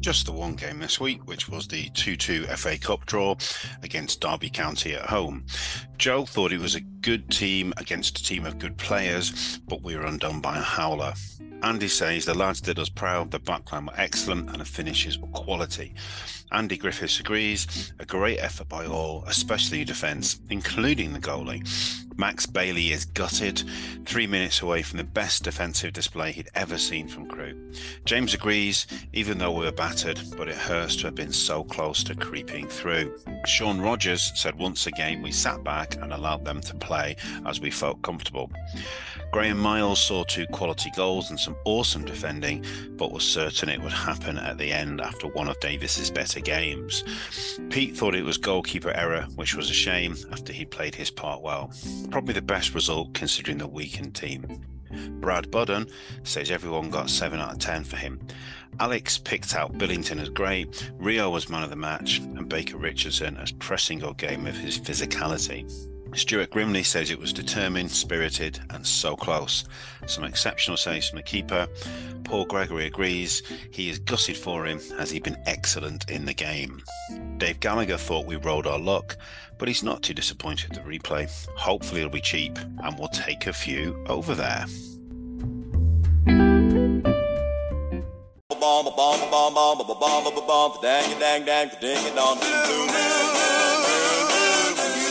just the one game this week, which was the 2 2 FA Cup draw against Derby County at home. Joe thought it was a good team against a team of good players, but we were undone by a howler. Andy says the lads did us proud, the backline were excellent, and the finishes were quality. Andy Griffiths agrees. A great effort by all, especially defence, including the goalie. Max Bailey is gutted, three minutes away from the best defensive display he'd ever seen from Crewe. James agrees, even though we were battered, but it hurts to have been so close to creeping through. Sean Rogers said once again we sat back and allowed them to play as we felt comfortable. Graham Miles saw two quality goals and some awesome defending, but was certain it would happen at the end after one of Davis's better games. Pete thought it was goalkeeper error, which was a shame after he played his part well. Probably the best result considering the weakened team. Brad Budden says everyone got 7 out of 10 for him. Alex picked out Billington as great, Rio was man of the match, and Baker Richardson as pressing our game of his physicality. Stuart Grimley says it was determined, spirited, and so close. Some exceptional saves from the keeper. Paul Gregory agrees he is gutted for him as he'd been excellent in the game. Dave Gallagher thought we rolled our luck, but he's not too disappointed with the replay. Hopefully it'll be cheap and we'll take a few over there.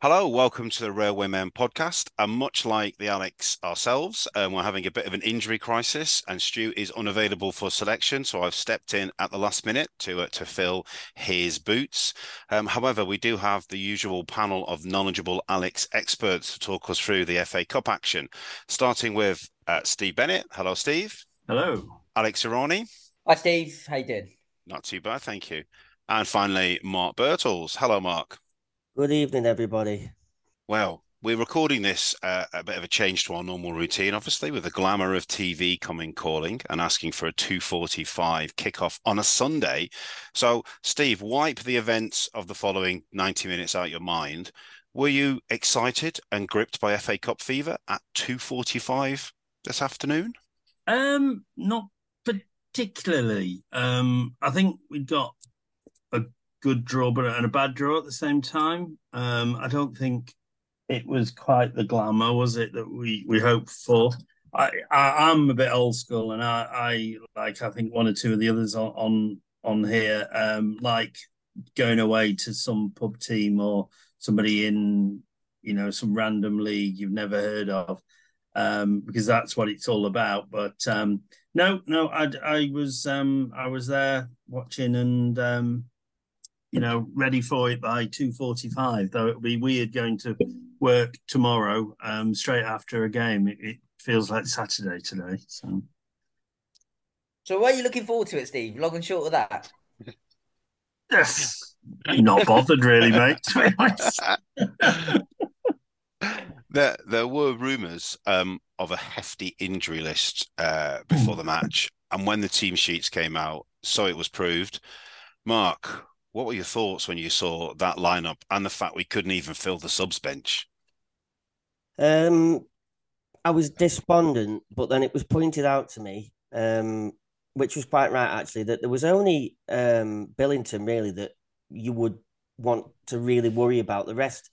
Hello, welcome to the Railwaymen podcast. And much like the Alex ourselves, um, we're having a bit of an injury crisis, and Stu is unavailable for selection. So I've stepped in at the last minute to uh, to fill his boots. Um, however, we do have the usual panel of knowledgeable Alex experts to talk us through the FA Cup action, starting with uh, Steve Bennett. Hello, Steve. Hello. Alex Irani. Hi, Steve. How you doing? Not too bad, thank you. And finally, Mark Birtles. Hello, Mark. Good evening, everybody. Well, we're recording this uh, a bit of a change to our normal routine, obviously, with the glamour of TV coming calling and asking for a 2:45 kickoff on a Sunday. So, Steve, wipe the events of the following 90 minutes out your mind. Were you excited and gripped by FA Cup fever at 2:45 this afternoon? Um, not particularly. Um, I think we got a good draw, but and a bad draw at the same time. Um, I don't think it was quite the glamour, was it, that we we hoped for. I, I am a bit old school, and I, I like I think one or two of the others on on, on here, um, like going away to some pub team or somebody in you know some random league you've never heard of, um, because that's what it's all about. But um, no, no, I, I was um, I was there watching and um, you know ready for it by two forty five. Though it would be weird going to work tomorrow um, straight after a game. It, it feels like Saturday today. So. So, why are you looking forward to it, Steve? Long and short of that. Yes, not bothered really, mate. there, there were rumours um, of a hefty injury list uh, before the match, and when the team sheets came out, so it was proved. Mark, what were your thoughts when you saw that lineup and the fact we couldn't even fill the subs bench? Um, I was despondent, but then it was pointed out to me, um, which was quite right actually, that there was only um, Billington really that you would want to really worry about. The rest,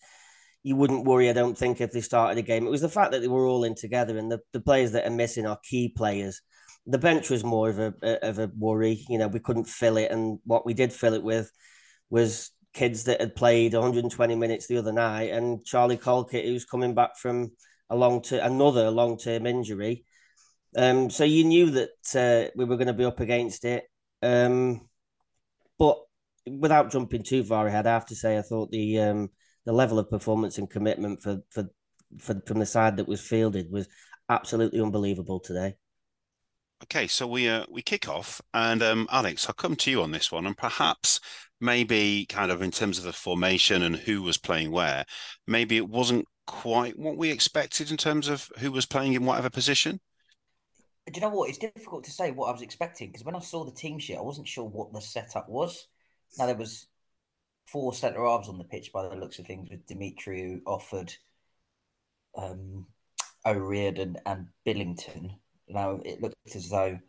you wouldn't worry, I don't think, if they started a game. It was the fact that they were all in together and the, the players that are missing are key players. The bench was more of a of a worry. You know, we couldn't fill it, and what we did fill it with was kids that had played 120 minutes the other night, and Charlie Colkett, who's coming back from a long to another long term injury. Um, so you knew that uh, we were going to be up against it. Um, but without jumping too far ahead, I have to say I thought the um, the level of performance and commitment for, for for from the side that was fielded was absolutely unbelievable today. Okay, so we uh, we kick off, and um, Alex, I'll come to you on this one, and perhaps maybe kind of in terms of the formation and who was playing where, maybe it wasn't quite what we expected in terms of who was playing in whatever position. do you know what? It's difficult to say what I was expecting because when I saw the team sheet, I wasn't sure what the setup was. Now there was four centre halves on the pitch by the looks of things, with Demetriou Offord, um, O'Riordan and Billington. Now it looked as though,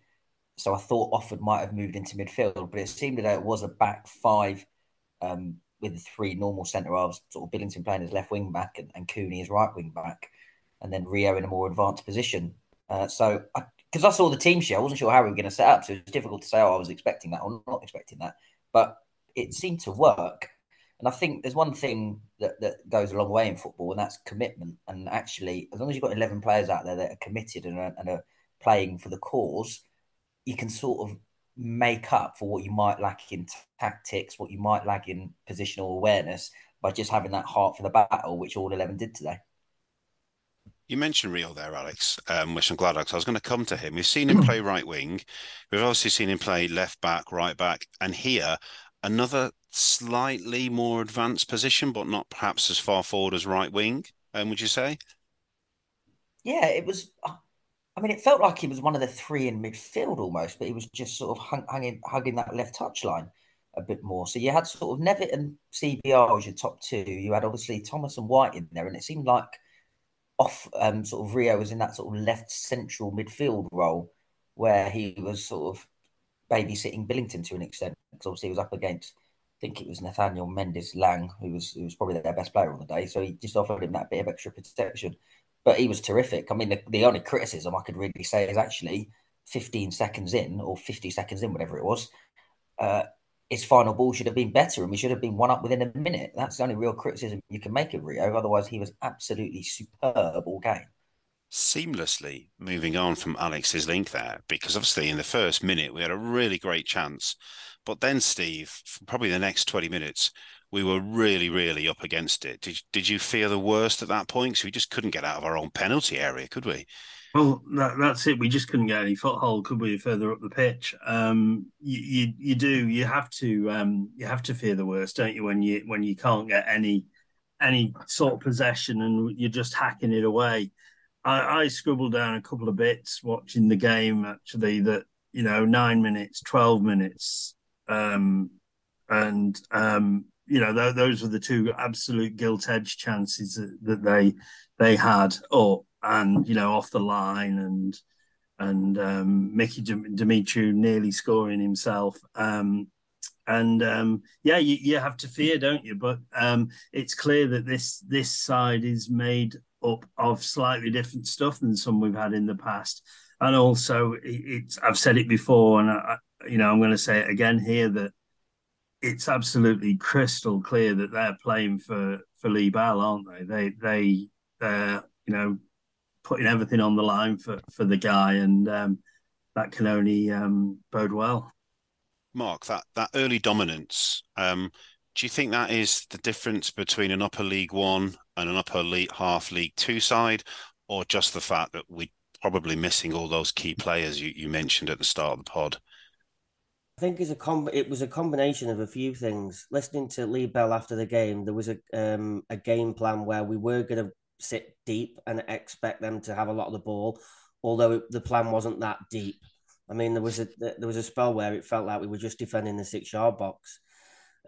so I thought Offord might have moved into midfield, but it seemed that it was a back five um, with the three normal centre halves, sort of Billington playing as left wing back and, and Cooney as right wing back, and then Rio in a more advanced position. Uh, so, because I, I, saw the team sheet, I wasn't sure how we were going to set up, so it's difficult to say, oh, I was expecting that or not expecting that. But it seemed to work. And I think there's one thing that, that goes a long way in football, and that's commitment. And actually, as long as you've got 11 players out there that are committed and are, and are playing for the cause, you can sort of make up for what you might lack in tactics, what you might lack in positional awareness by just having that heart for the battle, which all 11 did today. You mentioned Rio there, Alex, um, which I'm glad I was going to come to him. We've seen him play right wing. We've obviously seen him play left back, right back, and here another slightly more advanced position, but not perhaps as far forward as right wing. Um, would you say? Yeah, it was. I mean, it felt like he was one of the three in midfield almost, but he was just sort of hung, hanging, hugging that left touch line a bit more. So you had sort of Nevitt and CBR as your top two. You had obviously Thomas and White in there, and it seemed like off um, sort of Rio was in that sort of left central midfield role where he was sort of babysitting Billington to an extent because obviously he was up against I think it was Nathaniel Mendez-Laing, who was who was probably their best player on the day, so he just offered him that bit of extra protection. But he was terrific. I mean, the, the only criticism I could really say is actually 15 seconds in or 50 seconds in, whatever it was, uh, his final ball should have been better and we should have been one up within a minute. That's the only real criticism you can make of Rio. Otherwise, he was absolutely superb all game seamlessly moving on from Alex's link there because obviously in the first minute we had a really great chance. But then, Steve, probably the next 20 minutes, we were really, really up against it. Did, did you fear the worst at that point? So we just couldn't get out of our own penalty area, could we? Well, that, that's it. We just couldn't get any foothold, could we? Further up the pitch, um, you, you, you do. You have to um, you have to fear the worst, don't you? When you when you can't get any any sort of possession and you're just hacking it away. I, I scribbled down a couple of bits watching the game actually that you know nine minutes, twelve minutes, um, and um, you know th- those were the two absolute gilt edge chances that, that they they had up and you know off the line and and um, Mickey Demetriou nearly scoring himself. Um, and um, yeah, you, you have to fear, don't you? But um, it's clear that this this side is made up of slightly different stuff than some we've had in the past. And also, it's I've said it before, and I, you know I'm going to say it again here that it's absolutely crystal clear that they're playing for for Lee Bell, aren't they? They they they're you know putting everything on the line for for the guy, and um, that can only um, bode well. Mark, that that early dominance. Um, do you think that is the difference between an upper League One and an upper league, half League Two side, or just the fact that we're probably missing all those key players you, you mentioned at the start of the pod? I think it's a com- it was a combination of a few things. Listening to Lee Bell after the game, there was a um, a game plan where we were going to sit deep and expect them to have a lot of the ball, although it, the plan wasn't that deep. I mean, there was a there was a spell where it felt like we were just defending the six yard box,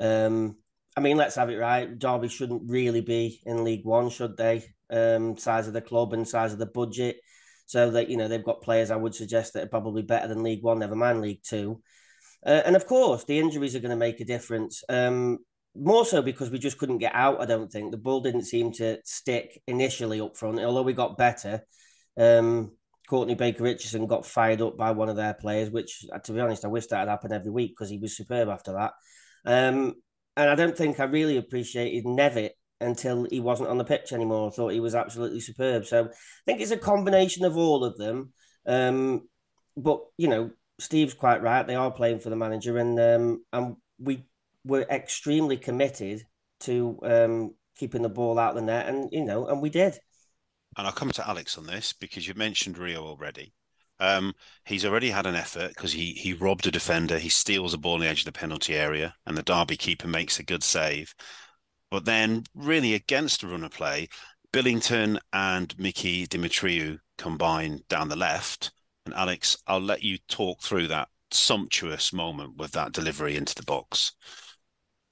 um, I mean, let's have it right. Derby shouldn't really be in League One, should they? Um, size of the club and size of the budget, so that you know they've got players. I would suggest that are probably better than League One, never mind League Two. Uh, and of course, the injuries are going to make a difference. Um, more so because we just couldn't get out. I don't think the ball didn't seem to stick initially up front, although we got better. Um, Courtney Baker Richardson got fired up by one of their players, which, to be honest, I wish that had happened every week because he was superb after that. Um, and I don't think I really appreciated Nevitt until he wasn't on the pitch anymore. I thought he was absolutely superb. So I think it's a combination of all of them. Um, but you know, Steve's quite right. They are playing for the manager, and um, and we were extremely committed to um, keeping the ball out of the net, and you know, and we did. And I'll come to Alex on this because you mentioned Rio already. Um, he's already had an effort because he he robbed a defender. He steals a ball on the edge of the penalty area, and the Derby keeper makes a good save. But then, really against the run of play, Billington and Mickey Demetriou combine down the left, And Alex, I'll let you talk through that sumptuous moment with that delivery into the box.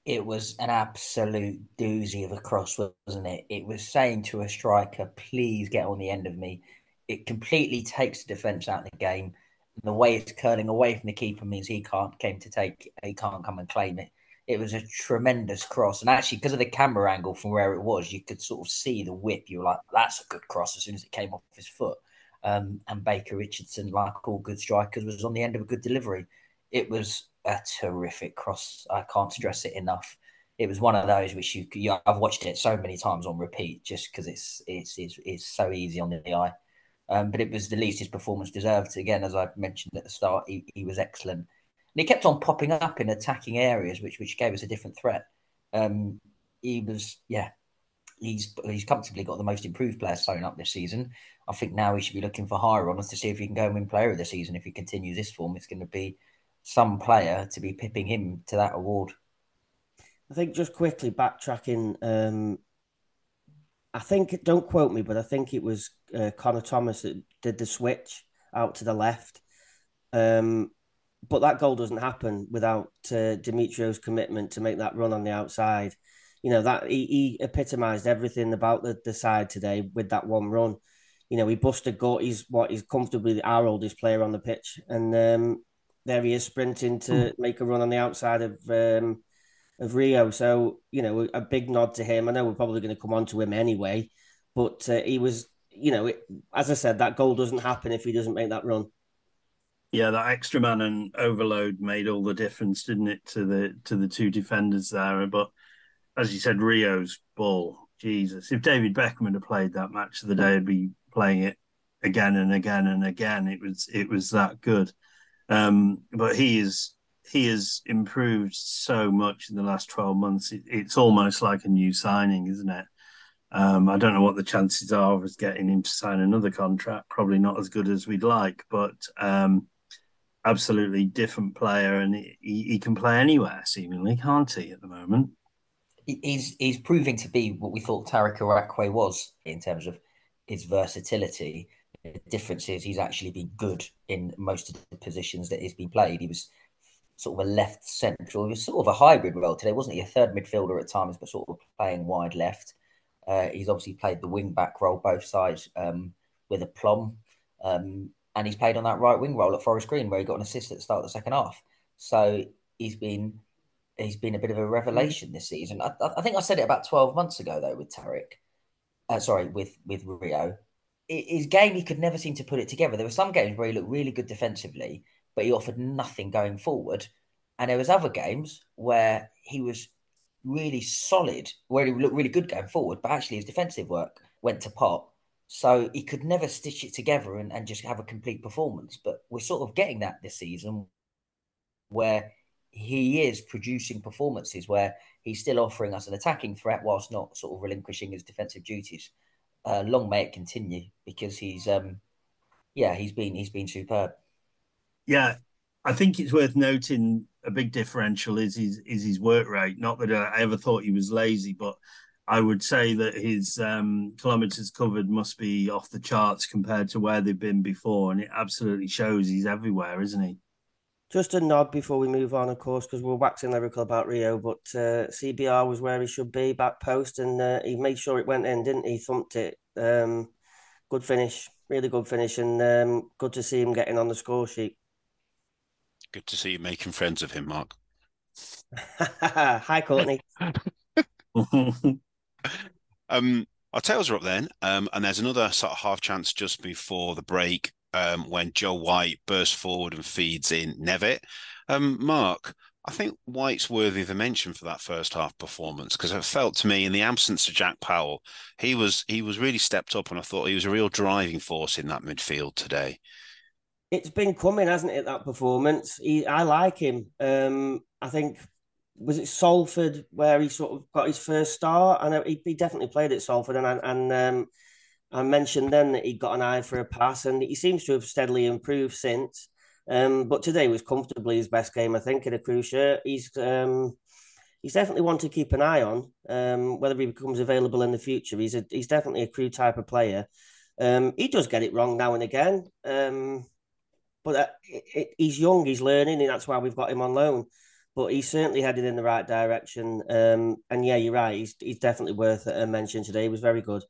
It was an absolute doozy of a cross, wasn't it? It was saying to a striker, please get on the end of me. It completely takes the defence out of the game. the way it's curling away from the keeper means he can't came to take he can't come and claim it. It was a tremendous cross. And actually, because of the camera angle from where it was, you could sort of see the whip. You were like, that's a good cross as soon as it came off his foot. Um, and Baker Richardson, like all good strikers, was on the end of a good delivery. It was a terrific cross. I can't stress it enough. It was one of those which you, you I've watched it so many times on repeat just because it's, it's it's it's so easy on the eye. Um, but it was the least his performance deserved. Again, as I mentioned at the start, he, he was excellent, and he kept on popping up in attacking areas, which which gave us a different threat. Um, he was yeah, he's he's comfortably got the most improved player sewn up this season. I think now he should be looking for higher honours to see if he can go and win Player of the Season. If he continues this form, it's going to be some player to be pipping him to that award. I think just quickly backtracking. Um, I think don't quote me, but I think it was uh, Connor Thomas that did the switch out to the left. Um, but that goal doesn't happen without uh, Demetriou's commitment to make that run on the outside. You know that he, he epitomised everything about the, the side today with that one run you know, he busted gut. He's what he's comfortably our oldest player on the pitch, and um, there he is sprinting to mm. make a run on the outside of um, of Rio. So you know, a big nod to him. I know we're probably going to come on to him anyway, but uh, he was, you know, it, as I said, that goal doesn't happen if he doesn't make that run. Yeah, that extra man and overload made all the difference, didn't it, to the to the two defenders there? But as you said, Rio's ball, Jesus! If David Beckham had played that match of the day, it'd be playing it again and again and again. It was it was that good. Um, but he is he has improved so much in the last twelve months. It, it's almost like a new signing, isn't it? Um, I don't know what the chances are of us getting him to sign another contract. Probably not as good as we'd like, but um, absolutely different player, and he, he can play anywhere seemingly, can't he? At the moment, he's he's proving to be what we thought Tariq Uwakwe was in terms of his versatility. The difference is he's actually been good in most of the positions that he's been played. He was sort of a left central. He was sort of a hybrid role today, wasn't he? A third midfielder at times, but sort of playing wide left. Uh, he's obviously played the wing back role both sides um, with a plum. Um, and he's played on that right wing role at Forest Green, where he got an assist at the start of the second half. So he's been he's been a bit of a revelation this season. I, I think I said it about twelve months ago though with Tariq uh, sorry, with with Rio, his game he could never seem to put it together. There were some games where he looked really good defensively, but he offered nothing going forward. And there was other games where he was really solid, where he looked really good going forward, but actually his defensive work went to pot. So he could never stitch it together and, and just have a complete performance. But we're sort of getting that this season where he is producing performances where he's still offering us an attacking threat whilst not sort of relinquishing his defensive duties. Uh, long may it continue because he's, um, yeah, he's been he's been superb. Yeah, I think it's worth noting a big differential is his is his work rate. Not that I ever thought he was lazy, but I would say that his um, kilometers covered must be off the charts compared to where they've been before, and it absolutely shows he's everywhere, isn't he? Just a nod before we move on, of course, because we're waxing lyrical about Rio, but uh, CBR was where he should be, back post, and uh, he made sure it went in, didn't he? Thumped it. Um, good finish, really good finish, and um, good to see him getting on the score sheet. Good to see you making friends of him, Mark. Hi, Courtney. um, our tails are up then, um, and there's another sort of half chance just before the break um, when Joe White bursts forward and feeds in Nevitt. Um, Mark, I think White's worthy of a mention for that first half performance because it felt to me, in the absence of Jack Powell, he was he was really stepped up, and I thought he was a real driving force in that midfield today. It's been coming, hasn't it? That performance, he, I like him. Um, I think was it Salford where he sort of got his first start, and he, he definitely played at Salford, and and um, I mentioned then that he got an eye for a pass, and he seems to have steadily improved since. Um, but today was comfortably his best game, I think, in a Crewe shirt. He's um, he's definitely one to keep an eye on. Um, whether he becomes available in the future, he's a, he's definitely a Crewe type of player. Um, he does get it wrong now and again. Um, but uh, it, it, he's young, he's learning, and that's why we've got him on loan. But he's certainly headed in the right direction. Um, and yeah, you're right. He's he's definitely worth a mention today. He was very good.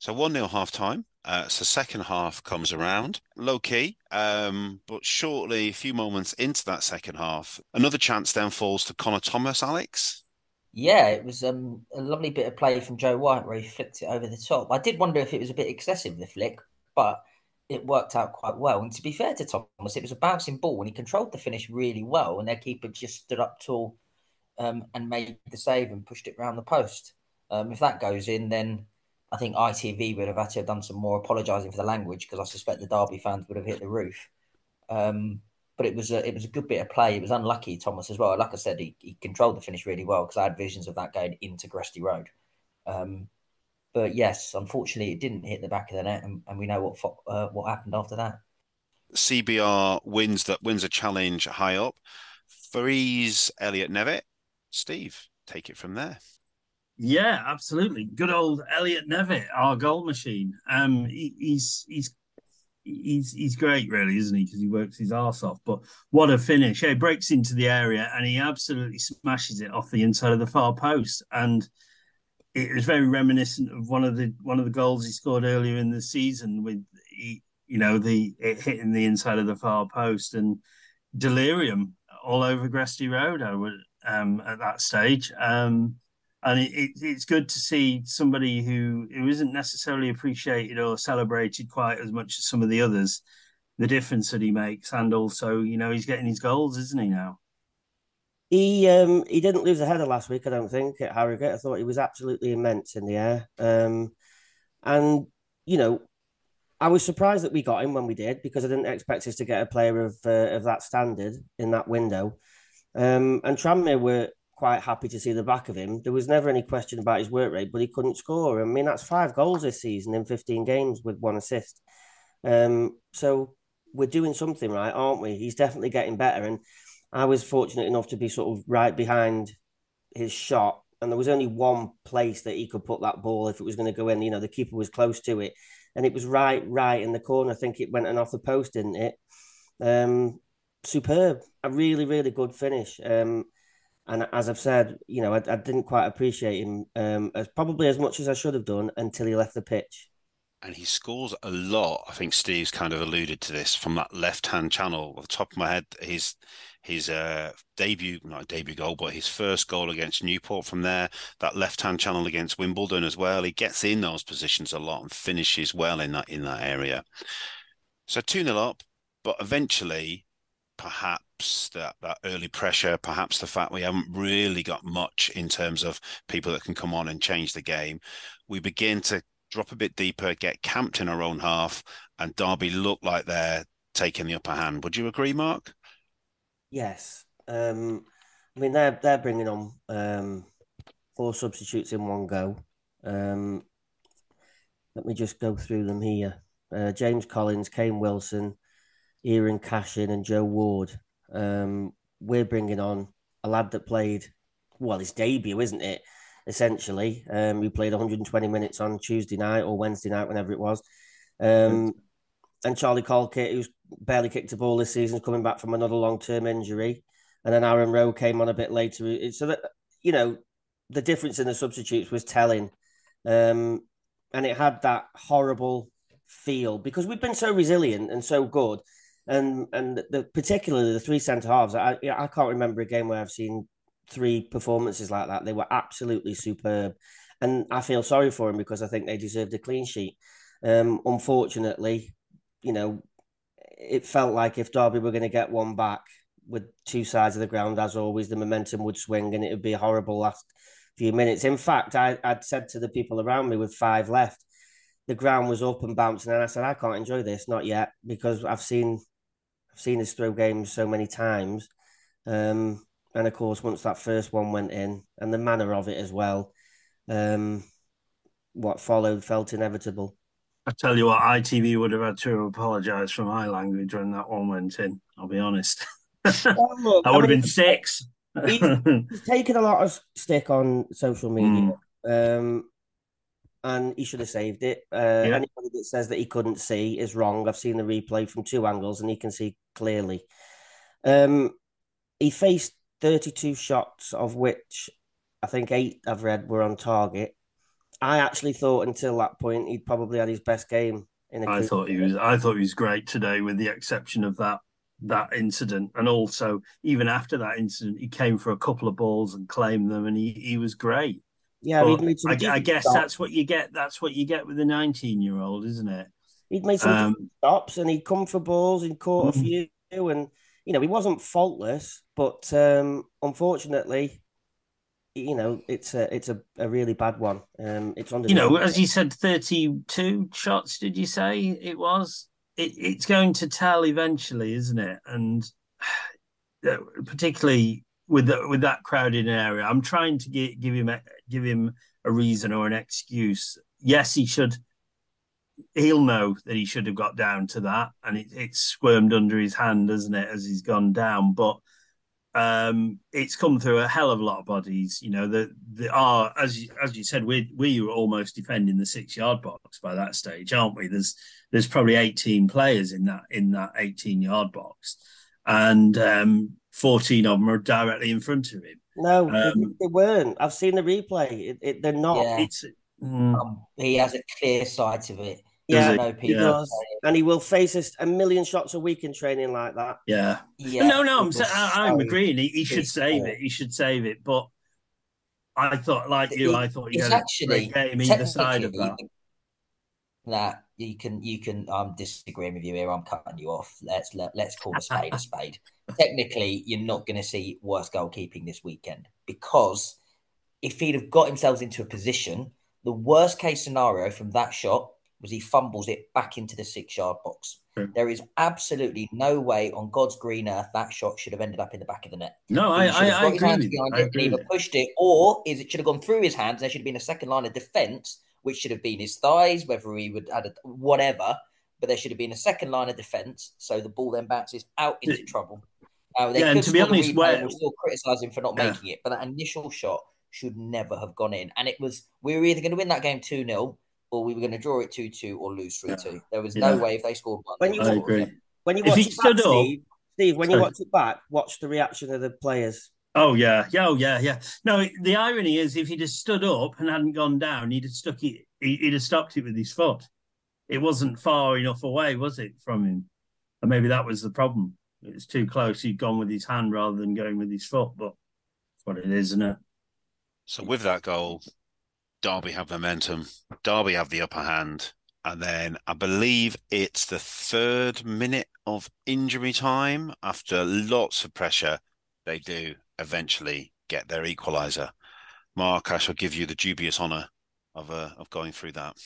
So one 0 half time. Uh, so second half comes around, low key, um, but shortly, a few moments into that second half, another chance then falls to Connor Thomas. Alex. Yeah, it was um, a lovely bit of play from Joe White where he flicked it over the top. I did wonder if it was a bit excessive the flick, but it worked out quite well. And to be fair to Thomas, it was a bouncing ball and he controlled the finish really well. And their keeper just stood up tall um, and made the save and pushed it around the post. Um, if that goes in, then I think ITV would have had to have done some more apologising for the language because I suspect the Derby fans would have hit the roof. Um, but it was a it was a good bit of play. It was unlucky Thomas as well. Like I said, he, he controlled the finish really well because I had visions of that going into Gresty Road. Um, but yes, unfortunately, it didn't hit the back of the net, and, and we know what uh, what happened after that. CBR wins that wins a challenge high up. Frees Elliott Nevitt. Steve, take it from there. Yeah, absolutely. Good old Elliott Nevitt, our goal machine. Um, he, he's he's he's he's great, really, isn't he? Because he works his ass off. But what a finish! Yeah, he breaks into the area and he absolutely smashes it off the inside of the far post. And it was very reminiscent of one of the one of the goals he scored earlier in the season with he, you know the it hitting the inside of the far post and delirium all over Gresty Road. I would um, at that stage. Um, and it, it, it's good to see somebody who who isn't necessarily appreciated or celebrated quite as much as some of the others. The difference that he makes, and also, you know, he's getting his goals, isn't he now? He um he didn't lose a header last week, I don't think, at Harrogate. I thought he was absolutely immense in the air. Um, and you know, I was surprised that we got him when we did because I didn't expect us to get a player of uh, of that standard in that window. Um, and Tranmere were quite happy to see the back of him. There was never any question about his work rate, but he couldn't score. I mean, that's five goals this season in 15 games with one assist. Um, so we're doing something right, aren't we? He's definitely getting better. And I was fortunate enough to be sort of right behind his shot. And there was only one place that he could put that ball if it was going to go in. You know, the keeper was close to it. And it was right, right in the corner. I think it went and off the post, didn't it? Um, superb. A really, really good finish. Um, and as I've said, you know, I, I didn't quite appreciate him um, as probably as much as I should have done until he left the pitch. And he scores a lot. I think Steve's kind of alluded to this from that left-hand channel. Off the top of my head, his his uh, debut, not debut goal, but his first goal against Newport from there. That left-hand channel against Wimbledon as well. He gets in those positions a lot and finishes well in that in that area. So two 0 up, but eventually perhaps that, that early pressure, perhaps the fact we haven't really got much in terms of people that can come on and change the game, we begin to drop a bit deeper, get camped in our own half, and Derby look like they're taking the upper hand. Would you agree, Mark? Yes. Um, I mean, they're they're bringing on um, four substitutes in one go. Um, let me just go through them here. Uh, James Collins, Kane Wilson, Eiran Cashin and Joe Ward. Um, we're bringing on a lad that played, well, his debut, isn't it? Essentially, um, he played 120 minutes on Tuesday night or Wednesday night, whenever it was. Um, and Charlie Colkett, who's barely kicked a ball this season, coming back from another long-term injury, and then Aaron Rowe came on a bit later. So that you know, the difference in the substitutes was telling, um, and it had that horrible feel because we've been so resilient and so good and and the particularly the three centre halves. I I can't remember a game where I've seen three performances like that. They were absolutely superb, and I feel sorry for them because I think they deserved a clean sheet. Um, unfortunately, you know, it felt like if Derby were going to get one back with two sides of the ground, as always, the momentum would swing and it would be a horrible last few minutes. In fact, I, I'd said to the people around me with five left, the ground was up and bouncing, and I said, I can't enjoy this, not yet, because I've seen I've seen us throw games so many times. Um, and of course, once that first one went in, and the manner of it as well, um, what followed felt inevitable. I tell you what, ITV would have had to apologise for my language when that one went in. I'll be honest. well, look, I would I mean, have been six. he's, he's, taken a lot of stick on social media. Mm. Um, and he should have saved it. Uh, Yeah. Anybody that says that he couldn't see is wrong. I've seen the replay from two angles, and he can see clearly. Um, he faced 32 shots, of which I think eight I've read were on target. I actually thought until that point he'd probably had his best game in a I thought he was. I thought he was great today, with the exception of that that incident, and also even after that incident, he came for a couple of balls and claimed them, and he he was great. Yeah, But he'd made some I, I guess stops. that's what you get. That's what you get with a nineteen-year-old, isn't it? He'd made some Um, stops and he'd come for balls and caught a Mhm. few, and you know he wasn't faultless, but um, unfortunately, you know it's a it's a, a really bad one. Um, it's under you know, as you said, thirty-two shots. Did you say it was? It, it's going to tell eventually, isn't it? And uh, particularly with the, with that crowded area, I'm trying to gi- give him a, give him a reason or an excuse. Yes, he should. He'll know that he should have got down to that, and it, it's squirmed under his hand, hasn't it, as he's gone down? But um, it's come through a hell of a lot of bodies. You know, that the are as you, as you said, we we were almost defending the six yard box by that stage, aren't we? There's there's probably 18 players in that in that 18 yard box, and um, 14 of them are directly in front of him. no, they, um, they weren't. I've seen the replay. It, it, they're not. Yeah. It's mm, Um, he has a clear sight of it. Yeah, I know He Yeah. does, and he will face us a million shots a week in training like that. yeah. yeah, no, no, I'm was sa- I, I'm agreeing. He, he should save so- it. He should save it. But I thought, like you, It- I thought he it's had a actually great game either side of that. that you can you can um, I'm disagreeing with you here. I'm cutting you off. Let's let, let's call a spade a spade. Technically, you're not going to see worse goalkeeping this weekend because if he'd have got himself into a position, the worst case scenario from that shot was he fumbles it back into the six yard box. True. There is absolutely no way on God's green earth that shot should have ended up in the back of the net. No, I, He I, have I agree with you. I agree either pushed it, or is it should have gone through his hands. There should have been a second line of defence, which should have been his thighs, whether he would add a, whatever. But there should have been a second line of defence, so the ball then bounces out into trouble. Now, they Yeah, and could to be score honest, replay where- and we'll still criticise him for not Yeah. making it, but that initial shot should never have gone in. And it was we were either going to win that game two 0 or we were going to draw it two two or lose three two. There was no Yeah. way if they scored one. When you I agree. When you watch it back, Steve, Steve, when you watch it back, watch the reaction of the players. Oh yeah, yeah, oh yeah, yeah. No, the irony is, if he'd have stood up and hadn't gone down, he'd have stuck it. he- He'd have stopped it with his foot. It wasn't far enough away, was it, from him? And maybe that was the problem. It was too close. He'd gone with his hand rather than going with his foot. But that's what it is, isn't it? So with that goal, Derby have momentum. Derby have the upper hand. And then I believe it's the third minute of injury time. After lots of pressure, they do eventually get their equaliser. Mark, I shall give you the dubious honour of uh, of going through that.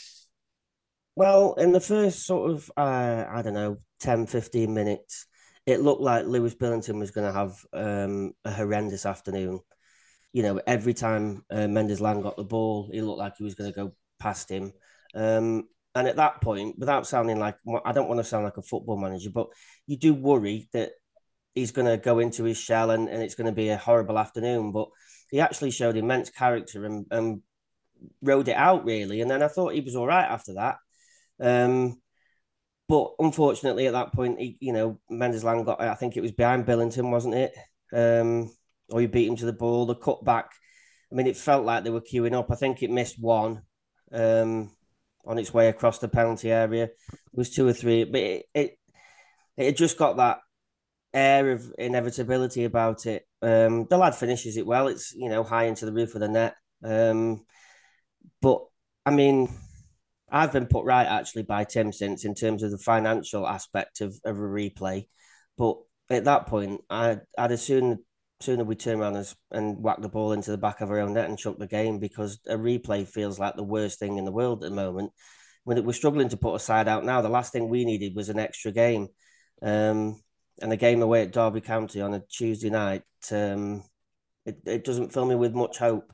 Well, in the first sort of, uh, I don't know, 10, 15 minutes, it looked like Lewis Billington was going to have um, a horrendous afternoon. You know, every time uh, Mendez-Laing got the ball, he looked like he was going to go past him. Um, and at that point, without sounding like, I don't want to sound like a football manager, but you do worry that he's going to go into his shell and, and it's going to be a horrible afternoon. But he actually showed immense character and, and rode it out, really. And then I thought he was all right after that. Um, but unfortunately, at that point, he, you know, Mendez-Laing got, I think it was behind Billington, wasn't it? Um, or he beat him to the ball, the cutback. I mean, it felt like they were queuing up. I think it missed one um, on its way across the penalty area. It was two or three, but it, it, it had just got that air of inevitability about it. Um, the lad finishes it well. It's, you know, high into the roof of the net. Um, but, I mean, I've been put right actually by Tim since in terms of the financial aspect of, of a replay. But at that point, I, I'd as soon sooner we turn around and, whack the ball into the back of our own net and chuck the game because a replay feels like the worst thing in the world at the moment. When we're struggling to put a side out now, the last thing we needed was an extra game. Um, and a game away at Derby County on a Tuesday night, um, it, it doesn't fill me with much hope.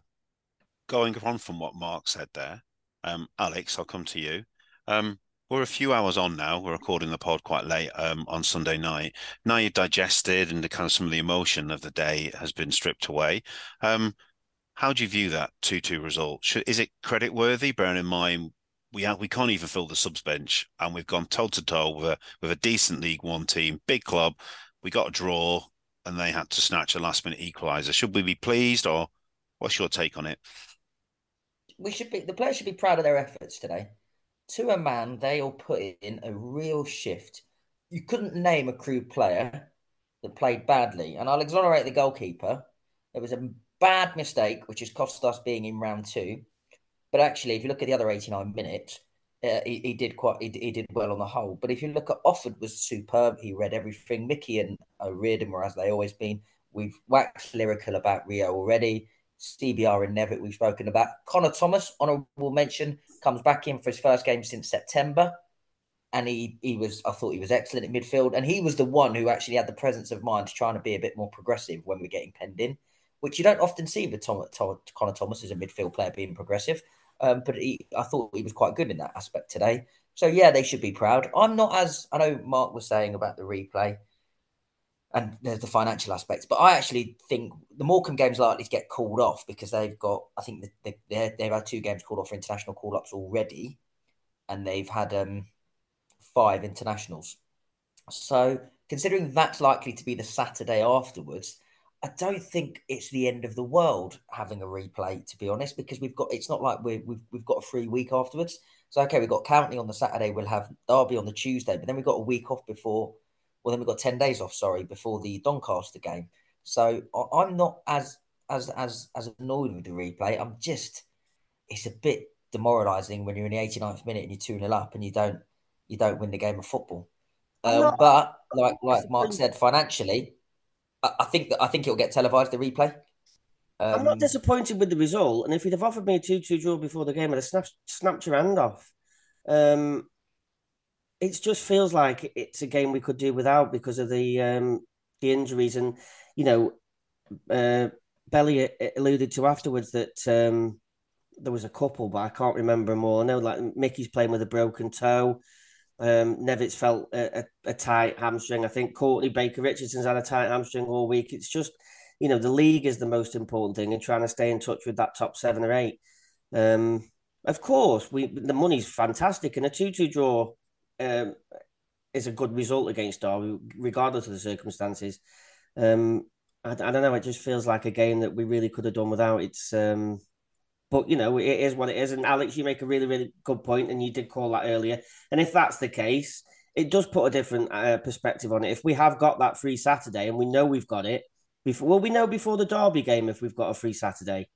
Going on from what Mark said there, um, Alex, I'll come to you. Um, we're a few hours on now. We're recording the pod quite late um, on Sunday night. Now you've digested and the kind of some of the emotion of the day has been stripped away. Um, How do you view that two-two result? Should, is it credit worthy? Bearing in mind we have, we can't even fill the subs bench, and we've gone toe to toe with a with a decent League One team, big club. We got a draw, and they had to snatch a last minute equaliser. Should we be pleased, or what's your take on it? We should be. The players should be proud of their efforts today. To a man, they all put in a real shift. You couldn't name a Crewe player that played badly, and I'll exonerate the goalkeeper. It was a bad mistake, which has cost us being in round two. But actually, if you look at the other 89 minutes, uh, he, he, did quite he, he, did well on the whole. But if you look at Offord was superb. He read everything. Mickey and O'Riordan were as they always been. We've waxed lyrical about Rio already. CBR and Nevitt we've spoken about. Connor Thomas, honourable mention, comes back in for his first game since September. And he, he was, I thought he was excellent at midfield. And he was the one who actually had the presence of mind to trying to be a bit more progressive when we're getting penned in, which you don't often see with Tom, Tom, Connor Thomas as a midfield player being progressive. Um, but he, I thought he was quite good in that aspect today. So yeah, they should be proud. I'm not as I know Mark was saying about the replay, and there's the financial aspects, but I actually think the Morecambe game's likely to get called off because they've got I think they, they they've had two games called off for international call ups already, and they've had um, five internationals. So considering that's likely to be the Saturday afterwards, I don't think it's the end of the world having a replay, to be honest, because we've got it's not like we have we've, we've got a free week afterwards. So okay, we've got County on the Saturday, we'll have Derby on the Tuesday, but then we've got a week off before. Well, then we've got ten days off. Sorry, before the Doncaster game. So I'm not as as as as annoyed with the replay. I'm just it's a bit demoralising when you're in the 89th minute and you're two 0 up and you don't you don't win the game of football. Um, but like like Mark said, financially I think that I think it'll get televised the replay. Um, I'm not um, disappointed with the result, and if you'd have offered me a two-two draw before the game, I'd have snapped, snapped your hand off. Um, it just feels like it's a game we could do without because of the um, the injuries, and you know, uh, Belly alluded to afterwards that um, there was a couple, but I can't remember them all. I know like Mickey's playing with a broken toe. Um, felt a, a, a, tight hamstring. I think Courtney Baker Richardson's had a tight hamstring all week. It's just, you know, the league is the most important thing and trying to stay in touch with that top seven or eight. Um, of course, we the money's fantastic and a 2 2 draw um, is a good result against Derby, regardless of the circumstances. Um, I, I, don't know. It just feels like a game that we really could have done without. It's um, but you know, it is what it is. And Alex, you make a really, really good point, and you did call that earlier. And if that's the case, it does put a different uh, perspective on it. If we have got that free Saturday, and we know we've got it before, well, we know before the Derby game if we've got a free Saturday.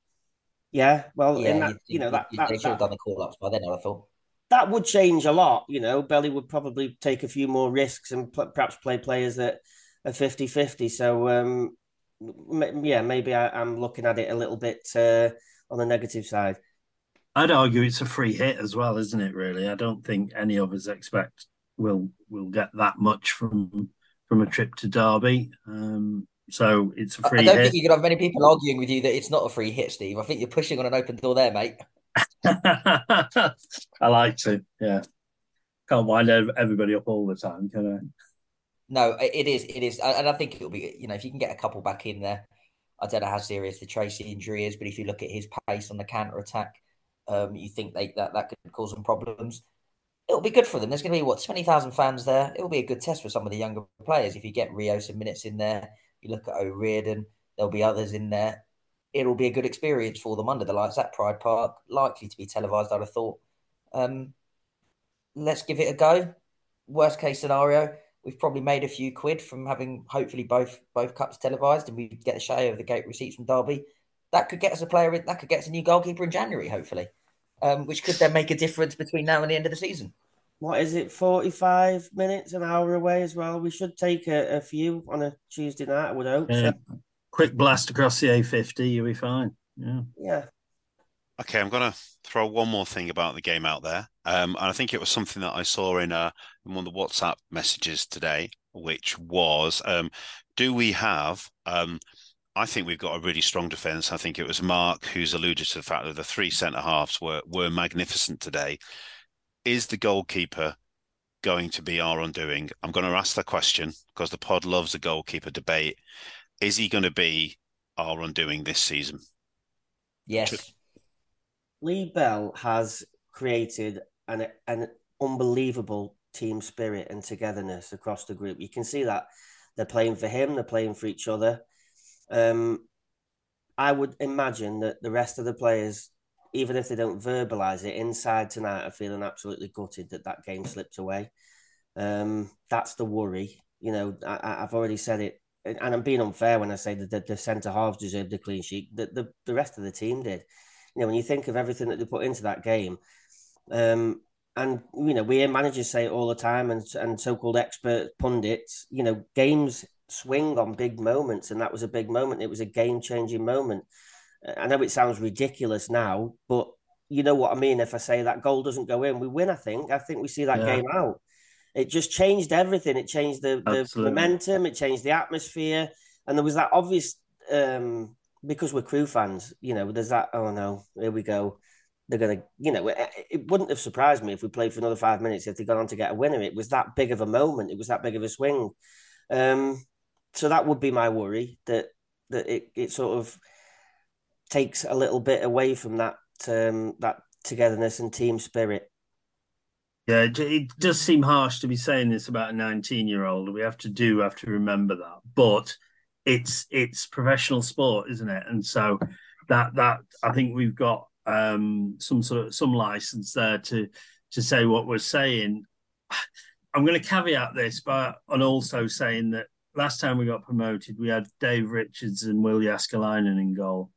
Yeah, well, yeah, that, you, know that, that they should have done the call ups by then. I thought that would change a lot. You know, Belly would probably take a few more risks and p- perhaps play players that are 50-50. So, um, m- yeah, maybe I, am looking at it a little bit. Uh, on the negative side. I'd argue it's a free hit as well, isn't it? Really, I don't think any of us expect we'll will get that much from from a trip to Derby. Um, so it's a free. I don't hit. think you could have many people arguing with you that it's not a free hit, Steve. I think you're pushing on an open door there, mate. I like to, yeah. Can't wind everybody up all the time, can I? No, it is. It is, and I think it'll be. You know, if you can get a couple back in there, I don't know how serious the Tracey injury is, but if you look at his pace on the counter attack, um, you think they, that that could cause some problems. It'll be good for them. There's going to be what twenty thousand fans there. It'll be a good test for some of the younger players. If you get Rio some minutes in there, you look at O'Riordan. There'll be others in there. It'll be a good experience for them under the lights at Pride Park. Likely to be televised, I'd have thought. Um, let's give it a go. Worst case scenario, we've probably made a few quid from having hopefully both both cups televised, and we get the share of the gate receipts from Derby. That could get us a player. That could get us a new goalkeeper in January, hopefully, um, which could then make a difference between now and the end of the season. What is it? Forty-five minutes, an hour away as well. We should take a, a few on a Tuesday night. I would hope. so. Quick blast across the A50, you'll be fine. Yeah. Yeah. Okay, I'm going to throw one more thing about the game out there. Um, and I think it was something that I saw in, uh, in one of the WhatsApp messages today, which was um, do we have. Um, I think we've got a really strong defence. I think it was Mark who's alluded to the fact that the three centre halves were, were magnificent today. Is the goalkeeper going to be our undoing? I'm going to ask the question because the pod loves a goalkeeper debate. Is he going to be our undoing this season? Yes. Lee Bell has created an an unbelievable team spirit and togetherness across the group. You can see that they're playing for him, they're playing for each other. Um, I would imagine that the rest of the players, even if they don't verbalize it, inside tonight are feeling absolutely gutted that that game slipped away. Um, that's the worry. You know, I, have already said it, and I'm being unfair when I say that the, the centre halves deserved the clean sheet. The, the the rest of the team did. You know, when you think of everything that they put into that game, um, and you know, we hear managers say it all the time, and and so-called expert pundits. You know, games swing on big moments, and that was a big moment. It was a game-changing moment. I know it sounds ridiculous now, but you know what I mean. If I say that goal doesn't go in, we win. I think. I think we see that yeah. game out. It just changed everything. It changed the, the momentum. It changed the atmosphere, and there was that obvious um, because we're Crewe fans. You know, there's that. Oh no, here we go they're going to, you know, it, wouldn't have surprised me if we played for another five minutes if they got on to get a winner. It was that big of a moment. It was that big of a swing. Um, so that would be my worry that that it, it sort of takes a little bit away from that um, that togetherness and team spirit. Yeah, it, it does seem harsh to be saying this about a 19 year old. We have to do have to remember that, but it's it's professional sport, isn't it? And so that that I think we've got um, some sort of some license there to to say what we're saying. I'm going to caveat this by on also saying that last time we got promoted, we had Dave Richards and Will Jääskeläinen in goal.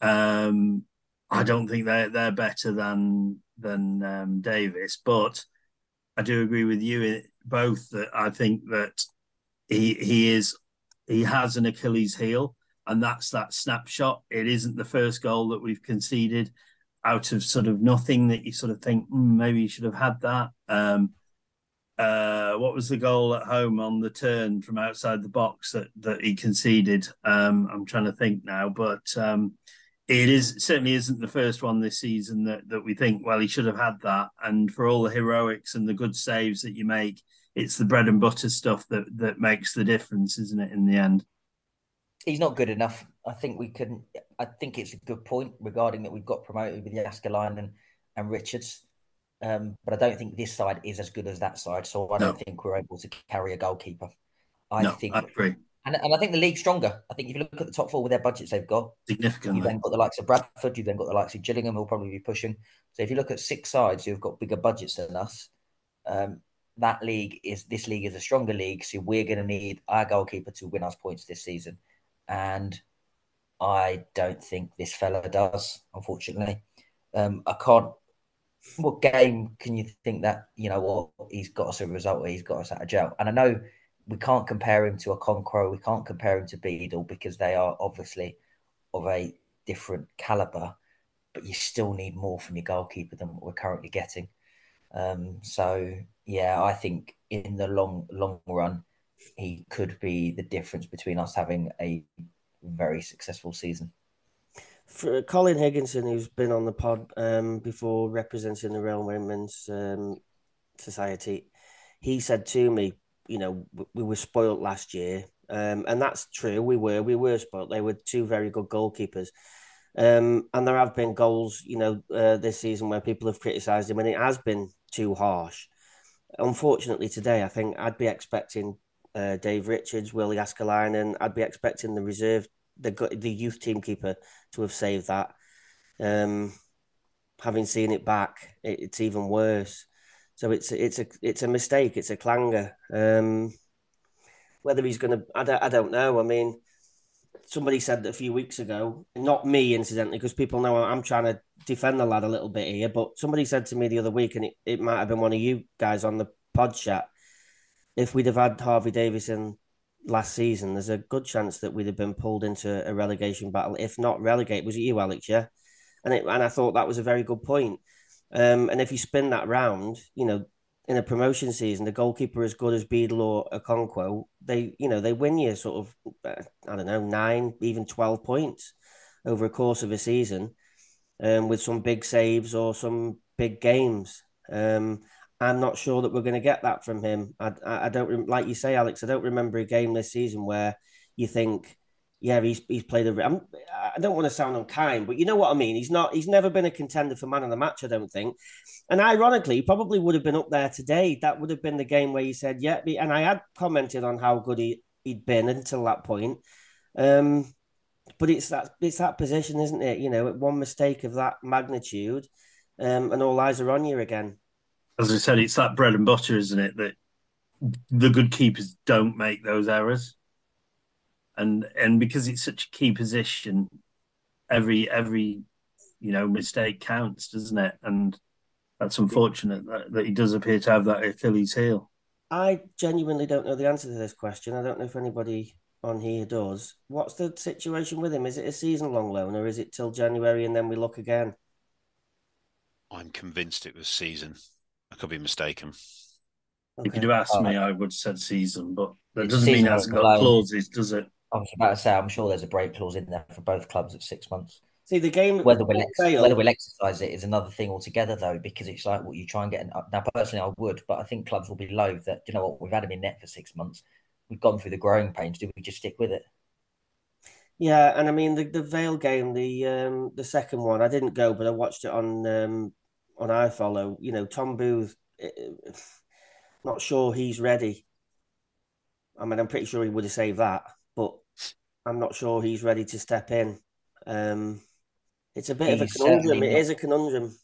Um, I don't think they're they're better than than um, Davies, but I do agree with you both that I think that he he is he has an Achilles heel and that's that snapshot. It isn't the first goal that we've conceded out of sort of nothing that you sort of think mm, maybe you should have had that. Um, uh, what was the goal at home on the turn from outside the box that that he conceded? Um, I'm trying to think now, but um, it is certainly isn't the first one this season that that we think well he should have had that. And for all the heroics and the good saves that you make, it's the bread and butter stuff that that makes the difference, isn't it? In the end he's not good enough. I think we can. I think it's a good point regarding that we've got promoted with Jääskeläinen and, and Richards. Um, but I don't think this side is as good as that side. So I don't think we're able to carry a goalkeeper. I no, think I agree. And, and I think the league's stronger. I think if you look at the top four with their budgets they've got, significantly. You've then got the likes of Bradford, you've then got the likes of Gillingham who'll probably be pushing. So if you look at six sides who've got bigger budgets than us, um, that league is this league is a stronger league. So we're going to need our goalkeeper to win us points this season and I don't think this fella does. Unfortunately, um, I can't. What game can you think that you know what he's got us a result? He's got us out of jail, and I know we can't compare him to a Okonkwo. We can't compare him to Beadle because they are obviously of a different caliber. But you still need more from your goalkeeper than what we're currently getting. Um, so yeah, I think in the long long run, he could be the difference between us having a very successful season. For Colin Higginson, who's been on the pod um, before representing the Real Women's um, Society, he said to me, you know, we were spoilt last year. Um, and that's true. We were, we were spoilt. They were two very good goalkeepers. Um, and there have been goals, you know, uh, this season where people have criticised him, and it has been too harsh. Unfortunately, today I think I'd be expecting uh, Dave Richards, Willie Jääskeläinen. I'd be expecting the reserve, the the youth team keeper, to have saved that. Um, having seen it back, it, it's even worse. So it's it's a it's a mistake. It's a clanger. Um, whether he's going to, I don't, I don't know. I mean, somebody said a few weeks ago, not me incidentally, because people know I'm trying to defend the lad a little bit here, but somebody said to me the other week, and it, it might have been one of you guys on the pod chat, if we'd have had Harvey Davison last season, there's a good chance that we'd have been pulled into a relegation battle, if not relegate. Was it you, Alex? Yeah, and it, and I thought that was a very good point. Um, and if you spin that round, you know, in a promotion season, the goalkeeper as good as Beadle or Okonkwo, they you know they win you sort of uh, I don't know nine, even twelve points over a course of a season, um, with some big saves or some big games. Um, I'm not sure that we're going to get that from him. I, I, don't like you say, Alex. I don't remember a game this season where you think yeah, he's he's played a. I'm, I don't want to sound unkind, but you know what I mean. He's not. He's never been a contender for man of the match. I don't think. And ironically, probably would have been up there today. That would have been the game where he said, "Yeah." And I had commented on how good he he'd been until that point. Um, but it's that it's that position, isn't it? You know, one mistake of that magnitude, um, and all eyes are on you again. As I said, it's that bread and butter, isn't it? That the good keepers don't make those errors and and because it's such a key position, every every you know mistake counts, doesn't it? And that's unfortunate that, that he does appear to have that Achilles heel. I genuinely don't know the answer to this question. I don't know if anybody on here does. What's the situation with him? Is it a season long loan or is it till January and then we look again? I'm convinced it was season. I could be mistaken. Okay. If you'd have asked me, I would have said season, but that doesn't mean it hasn't got clauses, does it? I was about to say, I'm sure there's a break clause in there for both clubs at six months. See, the game whether we'll ex- whether we'll exercise it is another thing altogether, though, because it's like what you try and get. Now, personally, I would, but I think clubs will be loath that you know what we've had him in net for six months. We've gone through the growing pains. Do we just stick with it? Yeah, and I mean the the Vale game, the um the second one, I didn't go, but I watched it on um on iFollow, You know, Tom Booth, eh, eh, not sure he's ready. I mean, I'm pretty sure he would have saved that but I'm not sure he's ready to step in. Um, it's a bit he's of a conundrum. It not, is a conundrum.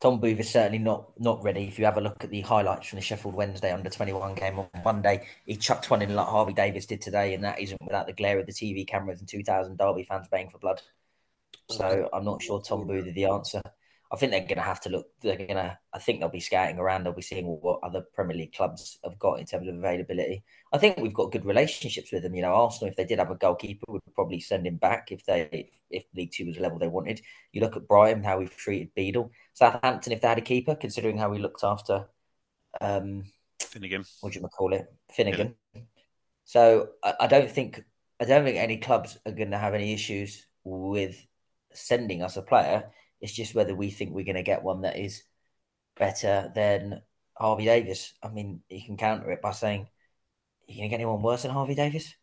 Tom Booth is certainly not not ready. If you have a look at the highlights from the Sheffield Wednesday under 21 game on Monday, he chucked one in like Harvey Davies did today, and that isn't without the glare of the TV cameras and 2,000 Derby fans baying for blood. So I'm not sure Tom Booth is the answer. I think they're going to have to look. They're going to. I think they'll be scouting around. They'll be seeing what other Premier League clubs have got in terms of availability. I think we've got good relationships with them. You know, Arsenal, if they did have a goalkeeper, would probably send him back if they if League Two was the level they wanted. You look at Brighton, how we've treated Beadle. Southampton, if they had a keeper, considering how we looked after um, Finnegan, what do you call it, Finnegan. Yeah. So I, I don't think I don't think any clubs are going to have any issues with sending us a player it's just whether we think we're going to get one that is better than Harvey Davies. I mean, you can counter it by saying, "You going to get anyone worse than Harvey Davies?"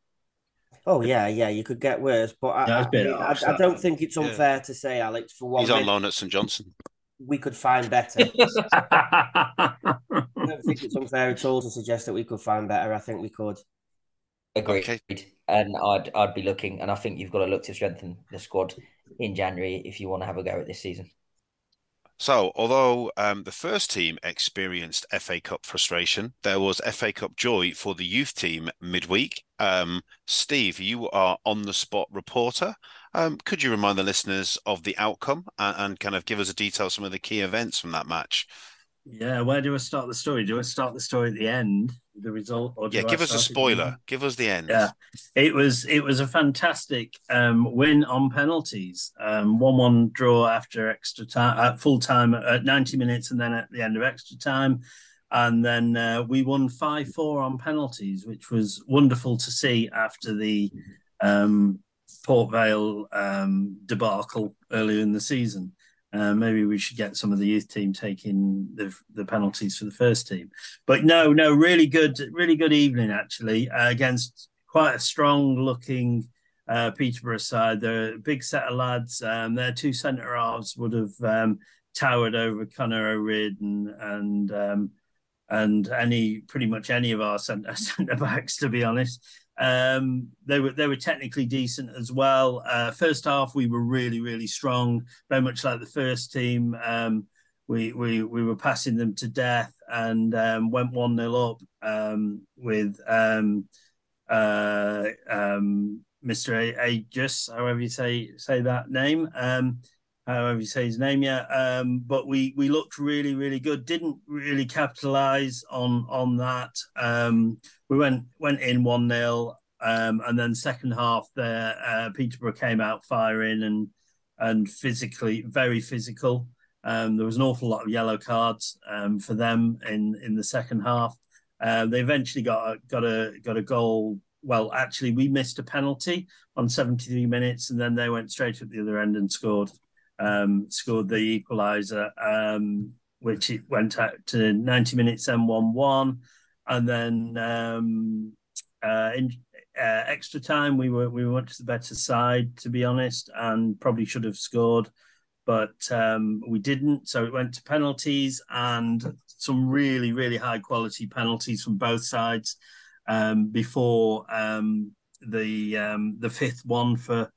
Oh yeah, yeah, you could get worse, but I, I, I, I, don't think it's unfair yeah. to say, Alex, for one. He's on loan at St Johnstone. We could find better. I don't think it's unfair at all to suggest that we could find better. I think we could. Agreed. Okay. And I'd I'd be looking, and I think you've got to look to strengthen the squad in January if you want to have a go at this season. So, although um, the first team experienced FA Cup frustration, there was FA Cup joy for the youth team midweek. Um, Steve, you are on the spot reporter. Um, could you remind the listeners of the outcome and, and, kind of give us a detail some of the key events from that match? Yeah, where do I start the story? Do I start the story at the end, the result? Or yeah, give I us a spoiler. Give us the end. Yeah, it was it was a fantastic um, win on penalties. Um, one-one draw after extra time, at full time at ninety minutes, and then at the end of extra time, and then uh, we won five-four on penalties, which was wonderful to see after the um, Port Vale um, debacle earlier in the season. Uh, maybe we should get some of the youth team taking the the penalties for the first team. But no, no, really good, really good evening actually uh, against quite a strong looking uh, Peterborough side. They're a big set of lads. Um, their two centre halves would have um, towered over Connor O'Riordan and um, and any pretty much any of our centre backs, to be honest. Um, they were they were technically decent as well. Uh, first half we were really really strong, very much like the first team. Um, we we we were passing them to death and um, went one 0 up um, with um, uh, um, Mr. Aegis, however you say say that name. However you say his name, yeah. but we we looked really really good. Didn't really capitalize on on that we went went in one 0 um, and then second half there, uh, Peterborough came out firing and and physically very physical. Um, there was an awful lot of yellow cards um, for them in in the second half. Uh, they eventually got a, got a got a goal. Well, actually, we missed a penalty on 73 minutes, and then they went straight at the other end and scored um, scored the equaliser, um, which it went out to 90 minutes and one one, and then um, uh, in, uh, extra time, we were we were much the better side, to be honest, and probably should have scored, but um, we didn't. So it went to penalties and some really really high quality penalties from both sides um, before um, the the fifth one for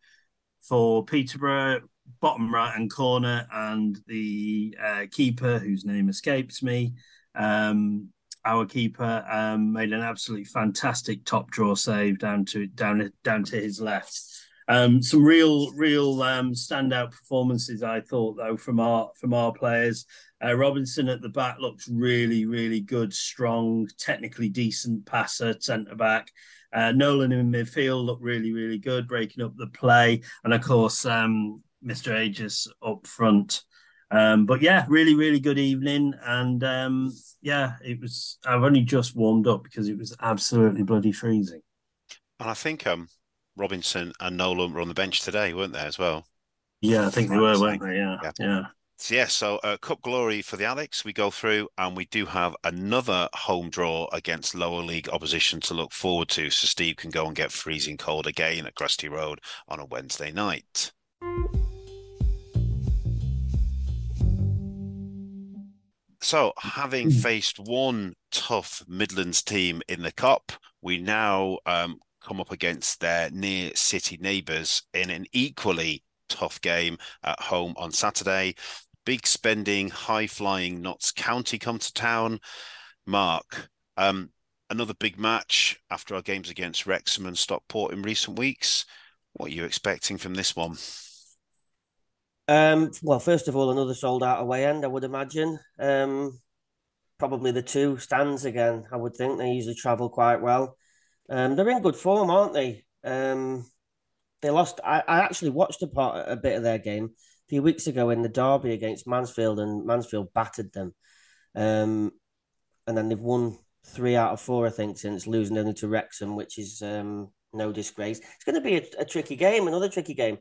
for Peterborough, bottom right hand corner, and the uh, keeper whose name escapes me. Um, our keeper um, made an absolutely fantastic top draw save down to down down to his left. Um, some real real um, standout performances, I thought though from our from our players. Uh, Robinson at the back looks really really good, strong, technically decent passer, centre back. Uh, Nolan in midfield looked really really good, breaking up the play, and of course um, Mr. Aegis up front. Um, but yeah, really, really good evening. And um, yeah, it was. I've only just warmed up because it was absolutely bloody freezing. And I think um, Robinson and Nolan were on the bench today, weren't they, as well? Yeah, I think they were, weren't they? Yeah, yeah. yeah. So, yeah, so uh, Cup Glory for the Alex, we go through and we do have another home draw against lower league opposition to look forward to. So Steve can go and get freezing cold again at Gresty Road on a Wednesday night. So, having hmm. faced one tough Midlands team in the Cup, we now um, come up against their near city neighbours in an equally tough game at home on Saturday. Big spending, high flying Notts County come to town. Mark, um, another big match after our games against Wrexham and Stockport in recent weeks. What are you expecting from this one? Um, well, first of all, another sold out away end, I would imagine. Um, probably the two stands again. I would think they usually travel quite well. Um, they're in good form, aren't they? Um, they lost. I, I actually watched a part, a bit of their game a few weeks ago in the derby against Mansfield, and Mansfield battered them. Um, and then they've won three out of four, I think, since losing only to Wrexham, which is um, no disgrace. It's going to be a, a tricky game, another tricky game.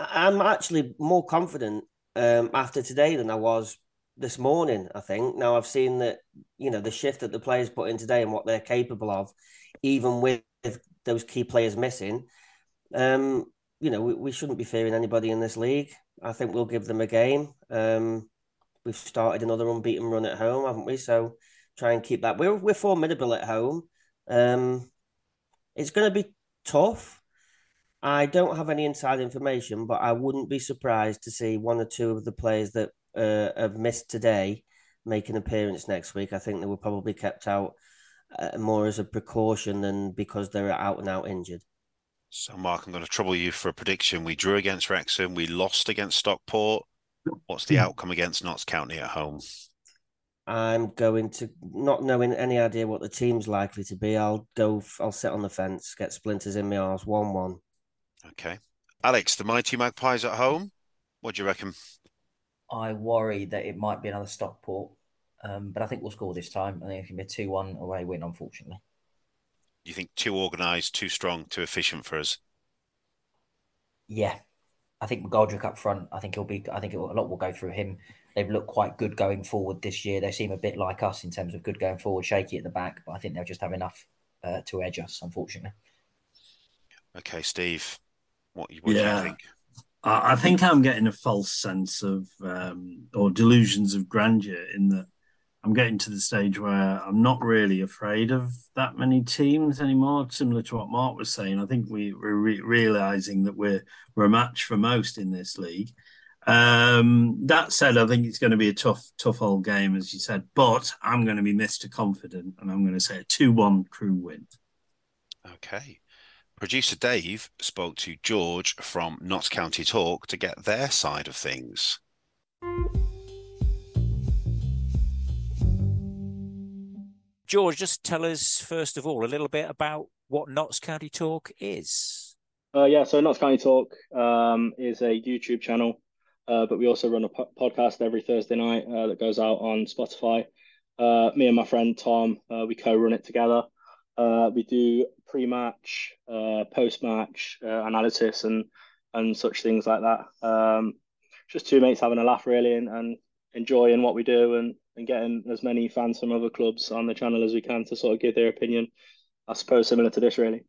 I'm actually more confident um, after today than I was this morning. I think now I've seen that you know the shift that the players put in today and what they're capable of, even with those key players missing. Um, you know, we, we shouldn't be fearing anybody in this league. I think we'll give them a game. Um, we've started another unbeaten run at home, haven't we? So try and keep that. We're we're formidable at home. Um, it's going to be tough. I don't have any inside information, but I wouldn't be surprised to see one or two of the players that uh, have missed today make an appearance next week. I think they were probably kept out uh, more as a precaution than because they're out and out injured. So, Mark, I'm going to trouble you for a prediction. We drew against Wrexham. We lost against Stockport. What's the outcome against Notts County at home? I'm going to not knowing any idea what the team's likely to be. I'll go. I'll sit on the fence, get splinters in my arse. One-one. Okay. Alex, the Mighty Magpies at home. What do you reckon? I worry that it might be another Stockport, um, but I think we'll score this time. I think it can be a 2 1 away win, unfortunately. You think too organised, too strong, too efficient for us? Yeah. I think McGoldrick up front, I think he'll be, I think a lot will go through him. They've looked quite good going forward this year. They seem a bit like us in terms of good going forward, shaky at the back, but I think they'll just have enough uh, to edge us, unfortunately. Okay, Steve. What, what yeah. do you think? I think I'm getting a false sense of um, or delusions of grandeur in that I'm getting to the stage where I'm not really afraid of that many teams anymore. Similar to what Mark was saying, I think we, we're re- realizing that we're we're a match for most in this league. Um, that said, I think it's going to be a tough, tough old game, as you said. But I'm going to be Mister Confident, and I'm going to say a two-one Crewe win. Okay. Producer Dave spoke to George from Notts County Talk to get their side of things. George, just tell us first of all a little bit about what Notts County Talk is. Uh, yeah, so Notts County Talk um, is a YouTube channel, uh, but we also run a po- podcast every Thursday night uh, that goes out on Spotify. Uh, me and my friend Tom, uh, we co-run it together. Uh, we do pre-match, uh, post-match uh, analysis, and and such things like that. Um, just two mates having a laugh really, and, and enjoying what we do, and and getting as many fans from other clubs on the channel as we can to sort of give their opinion. I suppose similar to this, really.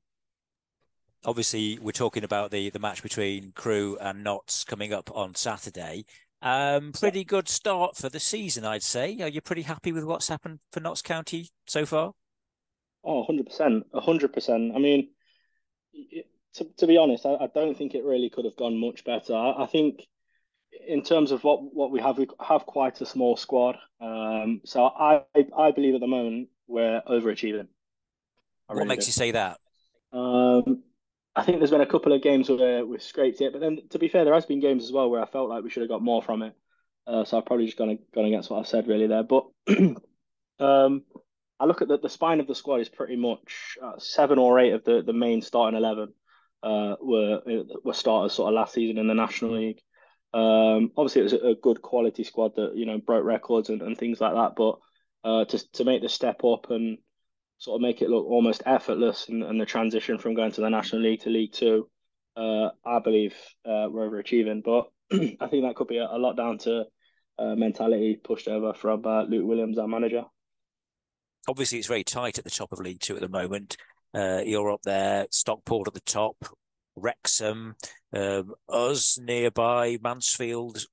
obviously, we're talking about the the match between Crewe and Notts coming up on Saturday. Um, pretty good start for the season, I'd say. Are you pretty happy with what's happened for Notts County so far? Oh, 100%. 100%. I mean, to, to be honest, I, I don't think it really could have gone much better. I, I think in terms of what, what we have, we have quite a small squad. Um, so I I believe at the moment we're overachieving. I what really makes do. you say that? Um, I think there's been a couple of games where we've scraped it, but then to be fair, there has been games as well where I felt like we should have got more from it. Uh, so I've probably just gone gone against what I said really there. But um, I look at the, the spine of the squad is pretty much uh, seven or eight of the, the main starting eleven uh, were were starters sort of last season in the National League. Um, obviously, it was a, good quality squad that you know broke records and, and things like that. But uh, to to make the step up and sort of make it look almost effortless and, and the transition from going to the National League to League Two, uh, I believe uh, we're overachieving. But I think that could be a, a lot down to uh, mentality pushed over from uh, Luke Williams, our manager. Obviously, it's very tight at the top of League Two at the moment. Uh, you're up there, Stockport at the top, Wrexham, um, us nearby, Mansfield.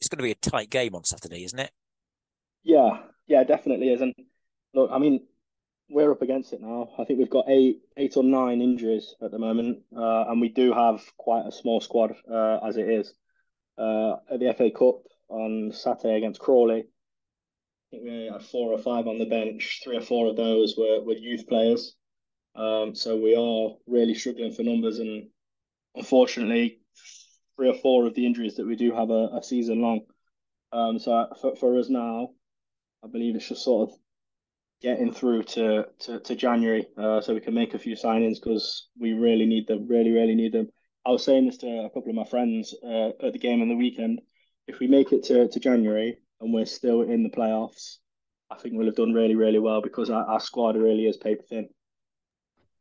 It's going to be a tight game on Saturday, isn't it? Yeah, yeah, definitely is. And look, I mean, we're up against it now. I think we've got eight, eight or nine injuries at the moment, uh, and we do have quite a small squad uh, as it is. Uh, at the FA Cup on Saturday against Crawley, We had four or five on the bench. Three or four of those were, were youth players. Um, so we are really struggling for numbers, and unfortunately, three or four of the injuries that we do have a, a season long. Um, so for, for us now, I believe it's just sort of getting through to to, to January, uh, so we can make a few signings because we really need them, really, really need them. I was saying this to a couple of my friends uh, at the game on the weekend. If we make it to, to January and we're still in the playoffs, I think we'll have done really, really well because our, our squad really is paper thin.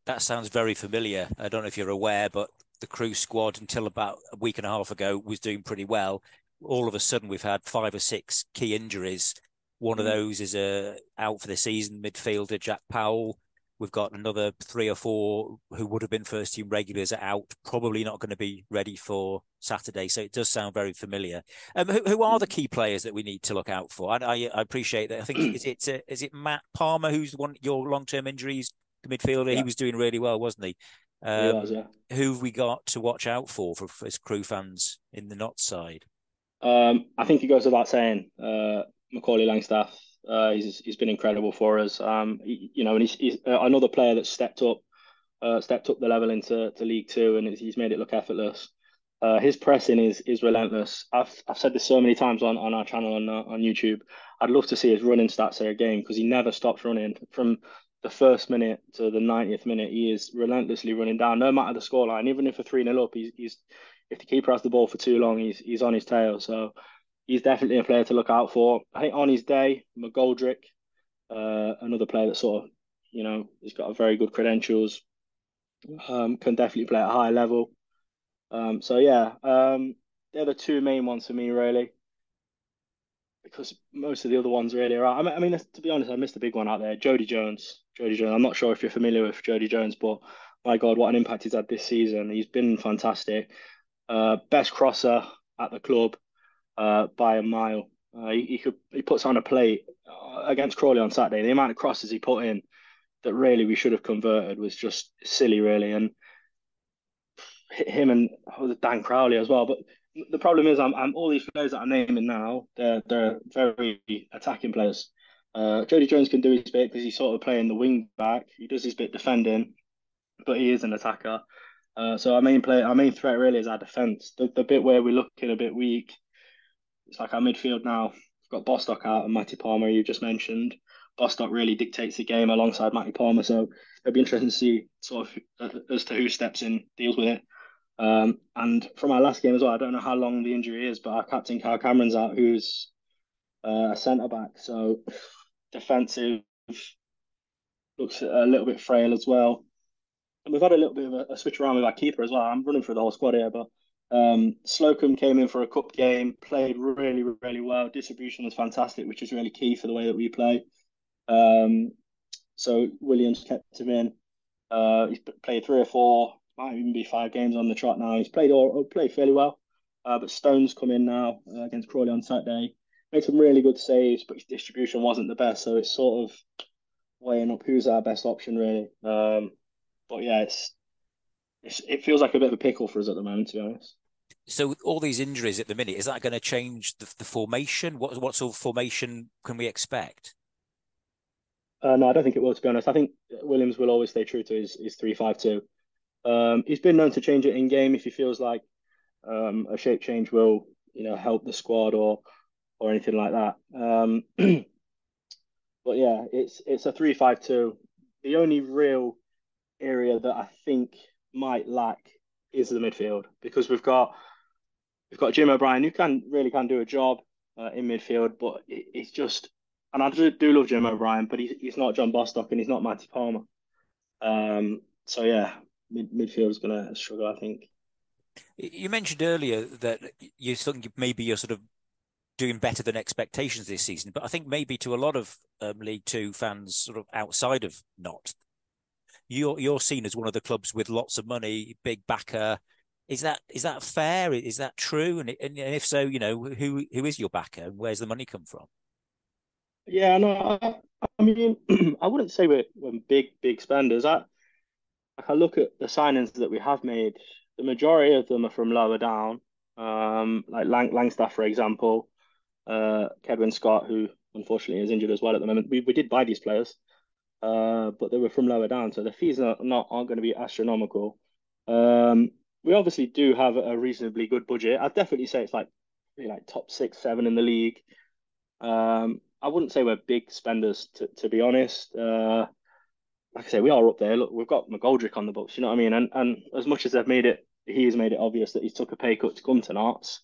That sounds very familiar. I don't know if you're aware, but the Crewe squad until about a week and a half ago was doing pretty well. All of a sudden, we've had five or six key injuries. One of mm. those is uh, out for the season, midfielder Jack Powell. We've got another three or four who would have been first team regulars out, probably not going to be ready for Saturday. So it does sound very familiar. Um, who, who, are the key players that we need to look out for? I, I, I appreciate that. I think is it uh, is it Matt Palmer who's one your long term injuries the midfielder. Yeah. He was doing really well, wasn't he? Um, he was, yeah. Who have we got to watch out for for, for his Crewe fans in the not side? Um, I think it goes without saying. Uh, Macaulay Langstaff, uh, he's he's been incredible for us. Um, he, you know, and he's, he's uh, another player that stepped up, uh, stepped up the level into to League Two, and he's made it look effortless. Uh, his pressing is is relentless. I've I've said this so many times on, on our channel on uh, on YouTube. I'd love to see his running stats a game because he never stops running from the first minute to the 90th minute, he is relentlessly running down, no matter the scoreline. Even if a 3 0 up, he's, he's if the keeper has the ball for too long, he's he's on his tail. So he's definitely a player to look out for. I think on his day, McGoldrick, uh, another player that sort of, you know, he's got a very good credentials, um, can definitely play at a high level. Um, so yeah, um, they're the two main ones for me, really because most of the other ones really are. I mean, I mean, to be honest, I missed a big one out there. Jodi Jones. Jodi Jones. I'm not sure if you're familiar with Jodi Jones, but my God, what an impact he's had this season. He's been fantastic. Uh, best crosser at the club uh, by a mile. Uh, he, he, could he puts on a plate uh, against Crawley on Saturday. The amount of crosses he put in that really we should have converted was just silly, really. And him and oh, Dan Crowley as well. But the problem is, I'm, I'm all these players that I'm naming now. They're they're very attacking players. Uh, Jodi Jones can do his bit because he's sort of playing the wing back. He does his bit defending, but he is an attacker. Uh, so our main play, our main threat really is our defence. The, the bit where we're looking a bit weak, it's like our midfield now. We've got Bostock out and Matty Palmer, you just mentioned. Bostock really dictates the game alongside Matty Palmer, so it'll be interesting to see sort of uh, as to who steps in, deals with it. Um, and from our last game as well, I don't know how long the injury is, but our captain Kyle Cameron's out, who's uh, a centre back. So defensive looks a little bit frail as well. And we've had a little bit of a, a, switch around with our keeper as well. I'm running through the whole squad here, but um, Slocombe came in for a cup game, played really, really well. Distribution was fantastic, which is really key for the way that we play. Um, so Williams kept him in. Uh, he's played three or four might even be five games on the trot now. He's played all played fairly well, uh, but Stones come in now uh, against Crawley on Saturday. Made some really good saves, but his distribution wasn't the best. So it's sort of weighing up who's our best option really. Um, but yeah, it's, it feels like a bit of a pickle for us at the moment, to be honest. So all these injuries at the minute is that going to change the, the formation? What what sort of formation can we expect? Uh, no, I don't think it will. To be honest, I think Williams will always stay true to his his three five two. Um, he's been known to change it in game if he feels like um, a shape change will you know help the squad or or anything like that. Um, but yeah, it's it's a three five two. The only real area that I think might lack is the midfield because we've got we've got Jim O'Brien who can really can do a job uh, in midfield, but it, it's just and I do, do love Jim O'Brien, but he's he's not John Bostock and he's not Matty Palmer. Um, so yeah, mid, midfield is going to struggle, I think. You mentioned earlier that you think maybe you're sort of doing better than expectations this season, but I think maybe to a lot of um, League Two fans, sort of outside of Notts, you're you're seen as one of the clubs with lots of money, big backer. Is that is that fair? Is that true? And, and if so, you know who who is your backer and where's the money come from? Yeah, no, I, I mean, I wouldn't say we're, we're big big spenders. I like I look at the signings that we have made. The majority of them are from lower down, um, like Lang- Langstaff, for example, uh, Cedwyn Scott, who unfortunately is injured as well at the moment. We we did buy these players uh, but they were from lower down, so the fees are not aren't going to be astronomical. Um, we obviously do have a reasonably good budget. I'd definitely say it's like like top six, seven in the league. Um, I wouldn't say we're big spenders to, to be honest. Uh, like I say, we are up there. Look, we've got McGoldrick on the books, you know what I mean? And and as much as they've made it, he has made it obvious that he took a pay cut to come to Notts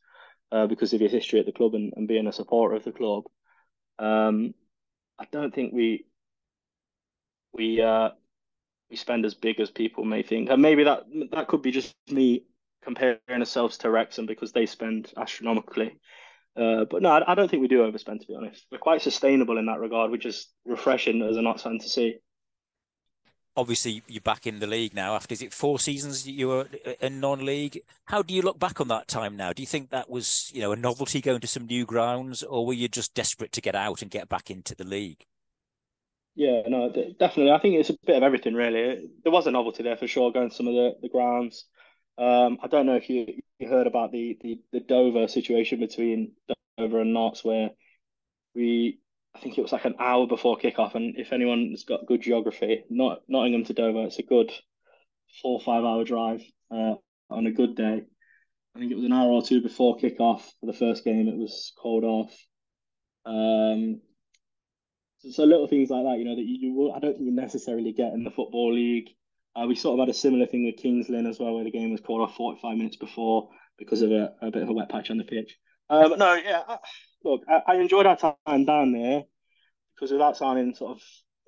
uh, because of his history at the club and, and being a supporter of the club. Um, I don't think we we uh, we spend as big as people may think, and maybe that that could be just me comparing ourselves to Wrexham because they spend astronomically. Uh, but no, I, I, don't think we do overspend. To be honest, we're quite sustainable in that regard, which is refreshing as a Notts fan to see. Obviously, you're back in the league now. After is it four seasons you were in non-league? How do you look back on that time now? Do you think that was you know a novelty going to some new grounds, or were you just desperate to get out and get back into the league? Yeah, no, definitely. I think it's a bit of everything, really. There was a novelty there for sure, going to some of the, the grounds. Um, I don't know if you, you heard about the, the, the Dover situation between Dover and Notts, where we, I think it was like an hour before kickoff. And if anyone's got good geography, not Nottingham to Dover, it's a good four or five hour drive uh, on a good day. I think it was an hour or two before kickoff for the first game. It was called off. Um, so little things like that, you know, that you, you I don't think you necessarily get in the football league. Uh, we sort of had a similar thing with Kings Lynn as well, where the game was called off 45 minutes before because of a, a bit of a wet patch on the pitch. Uh, but no, yeah, I, look, I, I, enjoyed our time down there because without sounding sort of,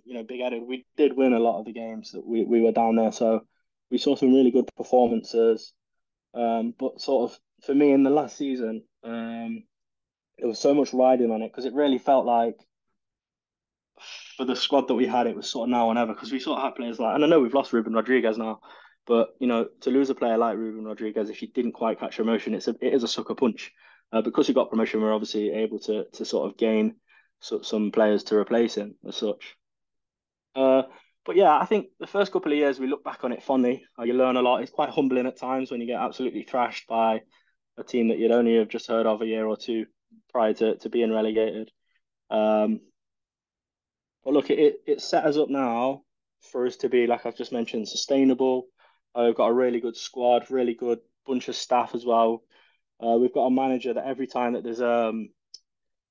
you know, big headed, we did win a lot of the games that we, we were down there. So we saw some really good performances. Um, but sort of for me in the last season, um, there was so much riding on it because it really felt like for the squad that we had, it was sort of now or never because we sort of had players like, and I know we've lost Ruben Rodrigues now, but you know, to lose a player like Ruben Rodrigues, if he didn't quite catch emotion, it's a it is a sucker punch. Uh, because he got promotion, we're obviously able to to sort of gain so, some players to replace him as such. Uh, but yeah, I think the first couple of years we look back on it fondly. Uh, you learn a lot. It's quite humbling at times when you get absolutely thrashed by a team that you'd only have just heard of a year or two prior to, to being relegated. Um, but look, it it set us up now for us to be like I've just mentioned, sustainable. Uh, we've got a really good squad, really good bunch of staff as well. Uh, we've got a manager that every time that there's um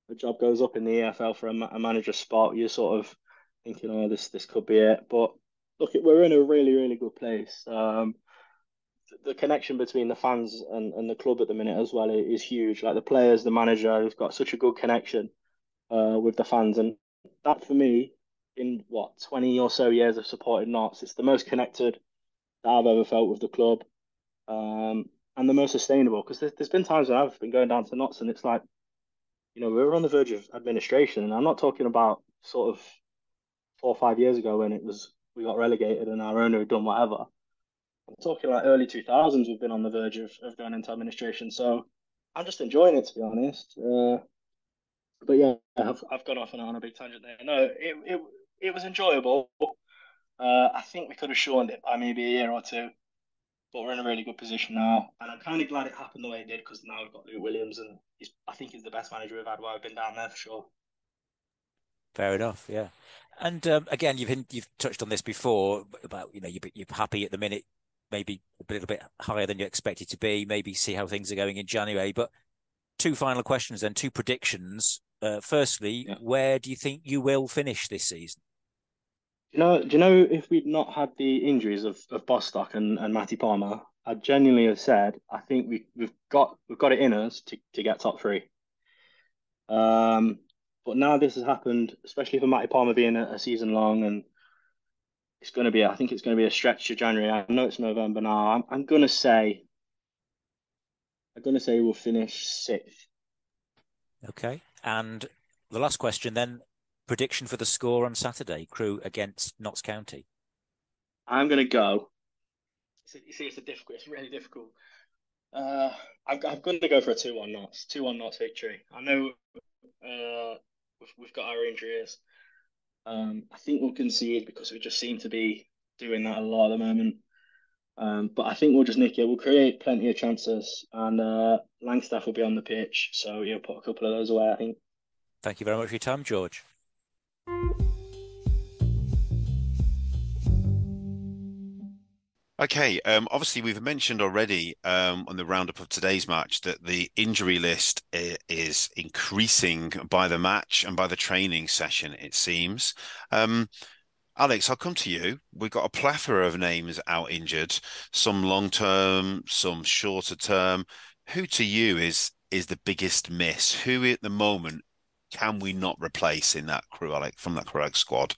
a job goes up in the EFL for a, a manager spot, you're sort of thinking, oh, this this could be it. But look, we're in a really really good place. Um, the connection between the fans and, and the club at the minute as well is huge. Like the players, the manager, has got such a good connection uh, with the fans, and that for me, in what twenty or so years of supporting Notts, it's the most connected that I've ever felt with the club, um, and the most sustainable. Because there's, there's been times when I've been going down to Notts, and it's like, you know, we were on the verge of administration, and I'm not talking about sort of four or five years ago when it was we got relegated and our owner had done whatever. I'm talking like early 2000s. We've been on the verge of, of going into administration, so I'm just enjoying it to be honest. Uh, but yeah, I've, I've gone off and on a big tangent there. No, it it, it was enjoyable. Uh, I think we could have shortened it by maybe a year or two, but we're in a really good position now, and I'm kind of glad it happened the way it did because now we've got Luke Williams, and he's, I think he's the best manager we've had while I've been down there for sure. Fair enough, yeah. And um, again, you've you've touched on this before about you know you're, you're happy at the minute, maybe a little bit higher than you expected to be. Maybe see how things are going in January. But two final questions, then two predictions. Uh, firstly, yeah. where do you think you will finish this season? Do you know? Do you know if we'd not had the injuries of, of Bostock and, and Matty Palmer, I genuinely have said I think we we've got we've got it in us to, to get top three. Um, but now this has happened, especially for Matty Palmer being a, a season long, and it's going to be, I think it's going to be a stretch to January. I know it's November now. I'm, I'm going to say, I'm going to say we'll finish sixth. Okay. And the last question then prediction for the score on Saturday, Crewe against Notts County. I'm going to go. You see, it's a difficult, it's really difficult. Uh, I'm, I'm going to go for a 2 1 Notts, 2 1 Notts victory. I know uh, we've, we've got our injuries. Um, I think we'll concede because we just seem to be doing that a lot at the moment. Um, but I think we'll just nick it. We'll create plenty of chances, and uh, Langstaff will be on the pitch, so he'll put a couple of those away. I think. Thank you very much for your time, George. Okay, um, obviously we've mentioned already um, on the roundup of today's match that the injury list is increasing by the match and by the training session. It seems. Um, Alex, I'll come to you. We've got a plethora of names out injured, some long term, some shorter term. Who to you is is the biggest miss? Who at the moment can we not replace in that Crewe, Alex, from that correct squad?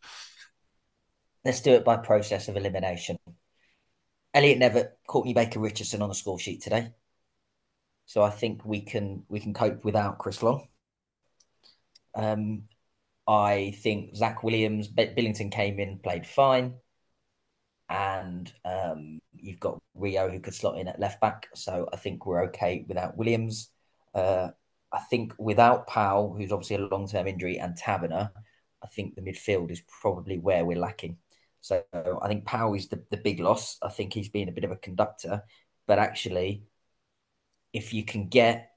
Let's do it by process of elimination. Elliott Nevitt, Courtney Baker Richardson on the score sheet today. So I think we can we can cope without Chris Long. Um, I think Zach Williams, Billington came in, played fine, and um, you've got Rio who could slot in at left back. So I think we're okay without Williams. Uh, I think without Powell, who's obviously a long term injury, and Tabiner, I think the midfield is probably where we're lacking. So I think Powell is the, the big loss. I think he's been a bit of a conductor, but actually, if you can get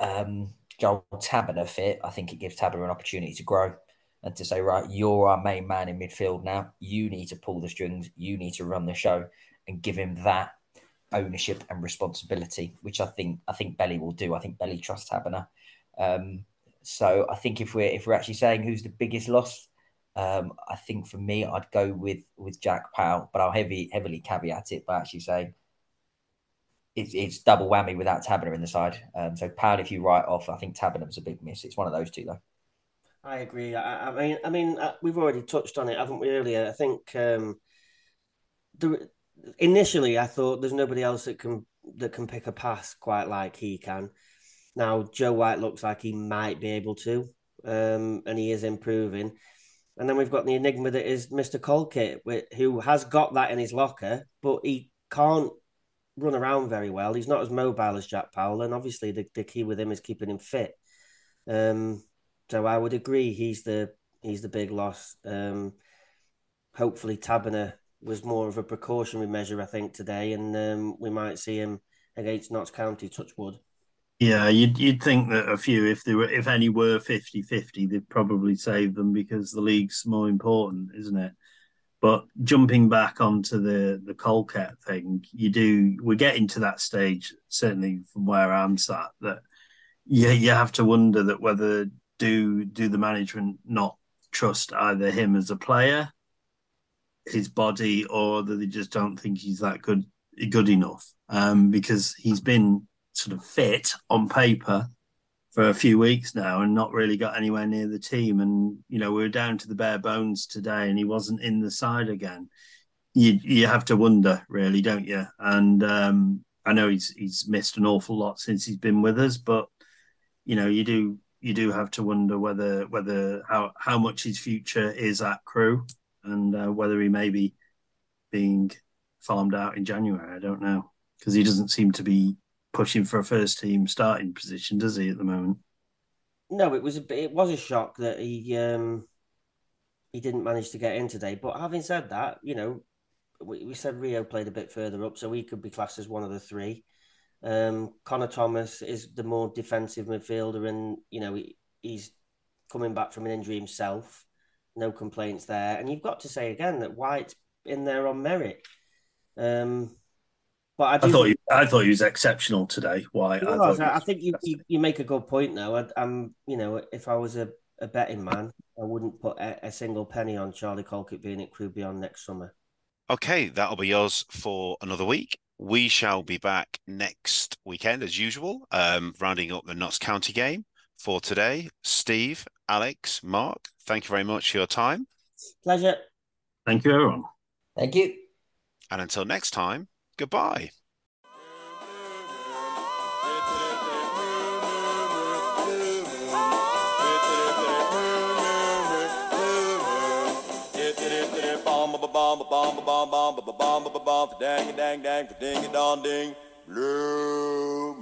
um, Joel Tabiner fit, I think it gives Tabiner an opportunity to grow and to say, right, you're our main man in midfield now. You need to pull the strings. You need to run the show, and give him that ownership and responsibility, which I think I think Belly will do. I think Belly trusts Tabiner. Um, so I think if we're if we're actually saying who's the biggest loss, um, I think for me, I'd go with with Jack Powell, but I'll heavy heavily caveat it by actually saying it's it's double whammy without Tabiner in the side. Um, so Powell, if you write off, I think Tabiner's a big miss. It's one of those two though. I agree. I, I mean, I mean, uh, we've already touched on it, haven't we? Earlier, I think um, the, initially I thought there's nobody else that can that can pick a pass quite like he can. Now Joe White looks like he might be able to, um, and he is improving. And then we've got the enigma that is Mr. Colkett, who has got that in his locker, but he can't run around very well. He's not as mobile as Jack Powell, and obviously the, the key with him is keeping him fit. Um, so I would agree he's the he's the big loss. Um, hopefully Tabiner was more of a precautionary measure, I think, today, and um, we might see him against Notts County. Touchwood. Yeah, you'd you'd think that a few, if there were, if any were 50-50, they'd probably save them because the league's more important, isn't it? But jumping back onto the the Colkett thing, you do we're getting to that stage, certainly from where I'm sat, that you you have to wonder that whether do do the management not trust either him as a player, his body, or that they just don't think he's that good good enough. Um, because he's been sort of fit on paper for a few weeks now and not really got anywhere near the team. And you know, we were down to the bare bones today, and he wasn't in the side again. You you have to wonder, really, don't you? And um, I know he's he's missed an awful lot since he's been with us, but you know, you do you do have to wonder whether whether how how much his future is at Crewe and uh, whether he may be being farmed out in January. I don't know because he doesn't seem to be pushing for a first team starting position, does he, at the moment? No, it was a it was a shock that he um he didn't manage to get in today. But having said that, you know, we, we said Rio played a bit further up, so he could be classed as one of the three. Um, Connor Thomas is the more defensive midfielder, and you know he, he's coming back from an injury himself. No complaints there, and you've got to say again that White's in there on merit. Um, but I, I thought he, I thought he was exceptional today. Why? I, was, I, think you, you, you make a good point. Now, I, am you know if I was a, a betting man, I wouldn't put a, a single penny on Charlie Colkett being at Crewe Beyond next summer. Okay, that'll be yours for another week. We shall be back next weekend as usual, um, rounding up the Notts County game for today. Steve, Alex, Mark, thank you very much for your time. Pleasure. Thank you, everyone. Thank you. And until next time, goodbye. dang dang dang ding dong ding blue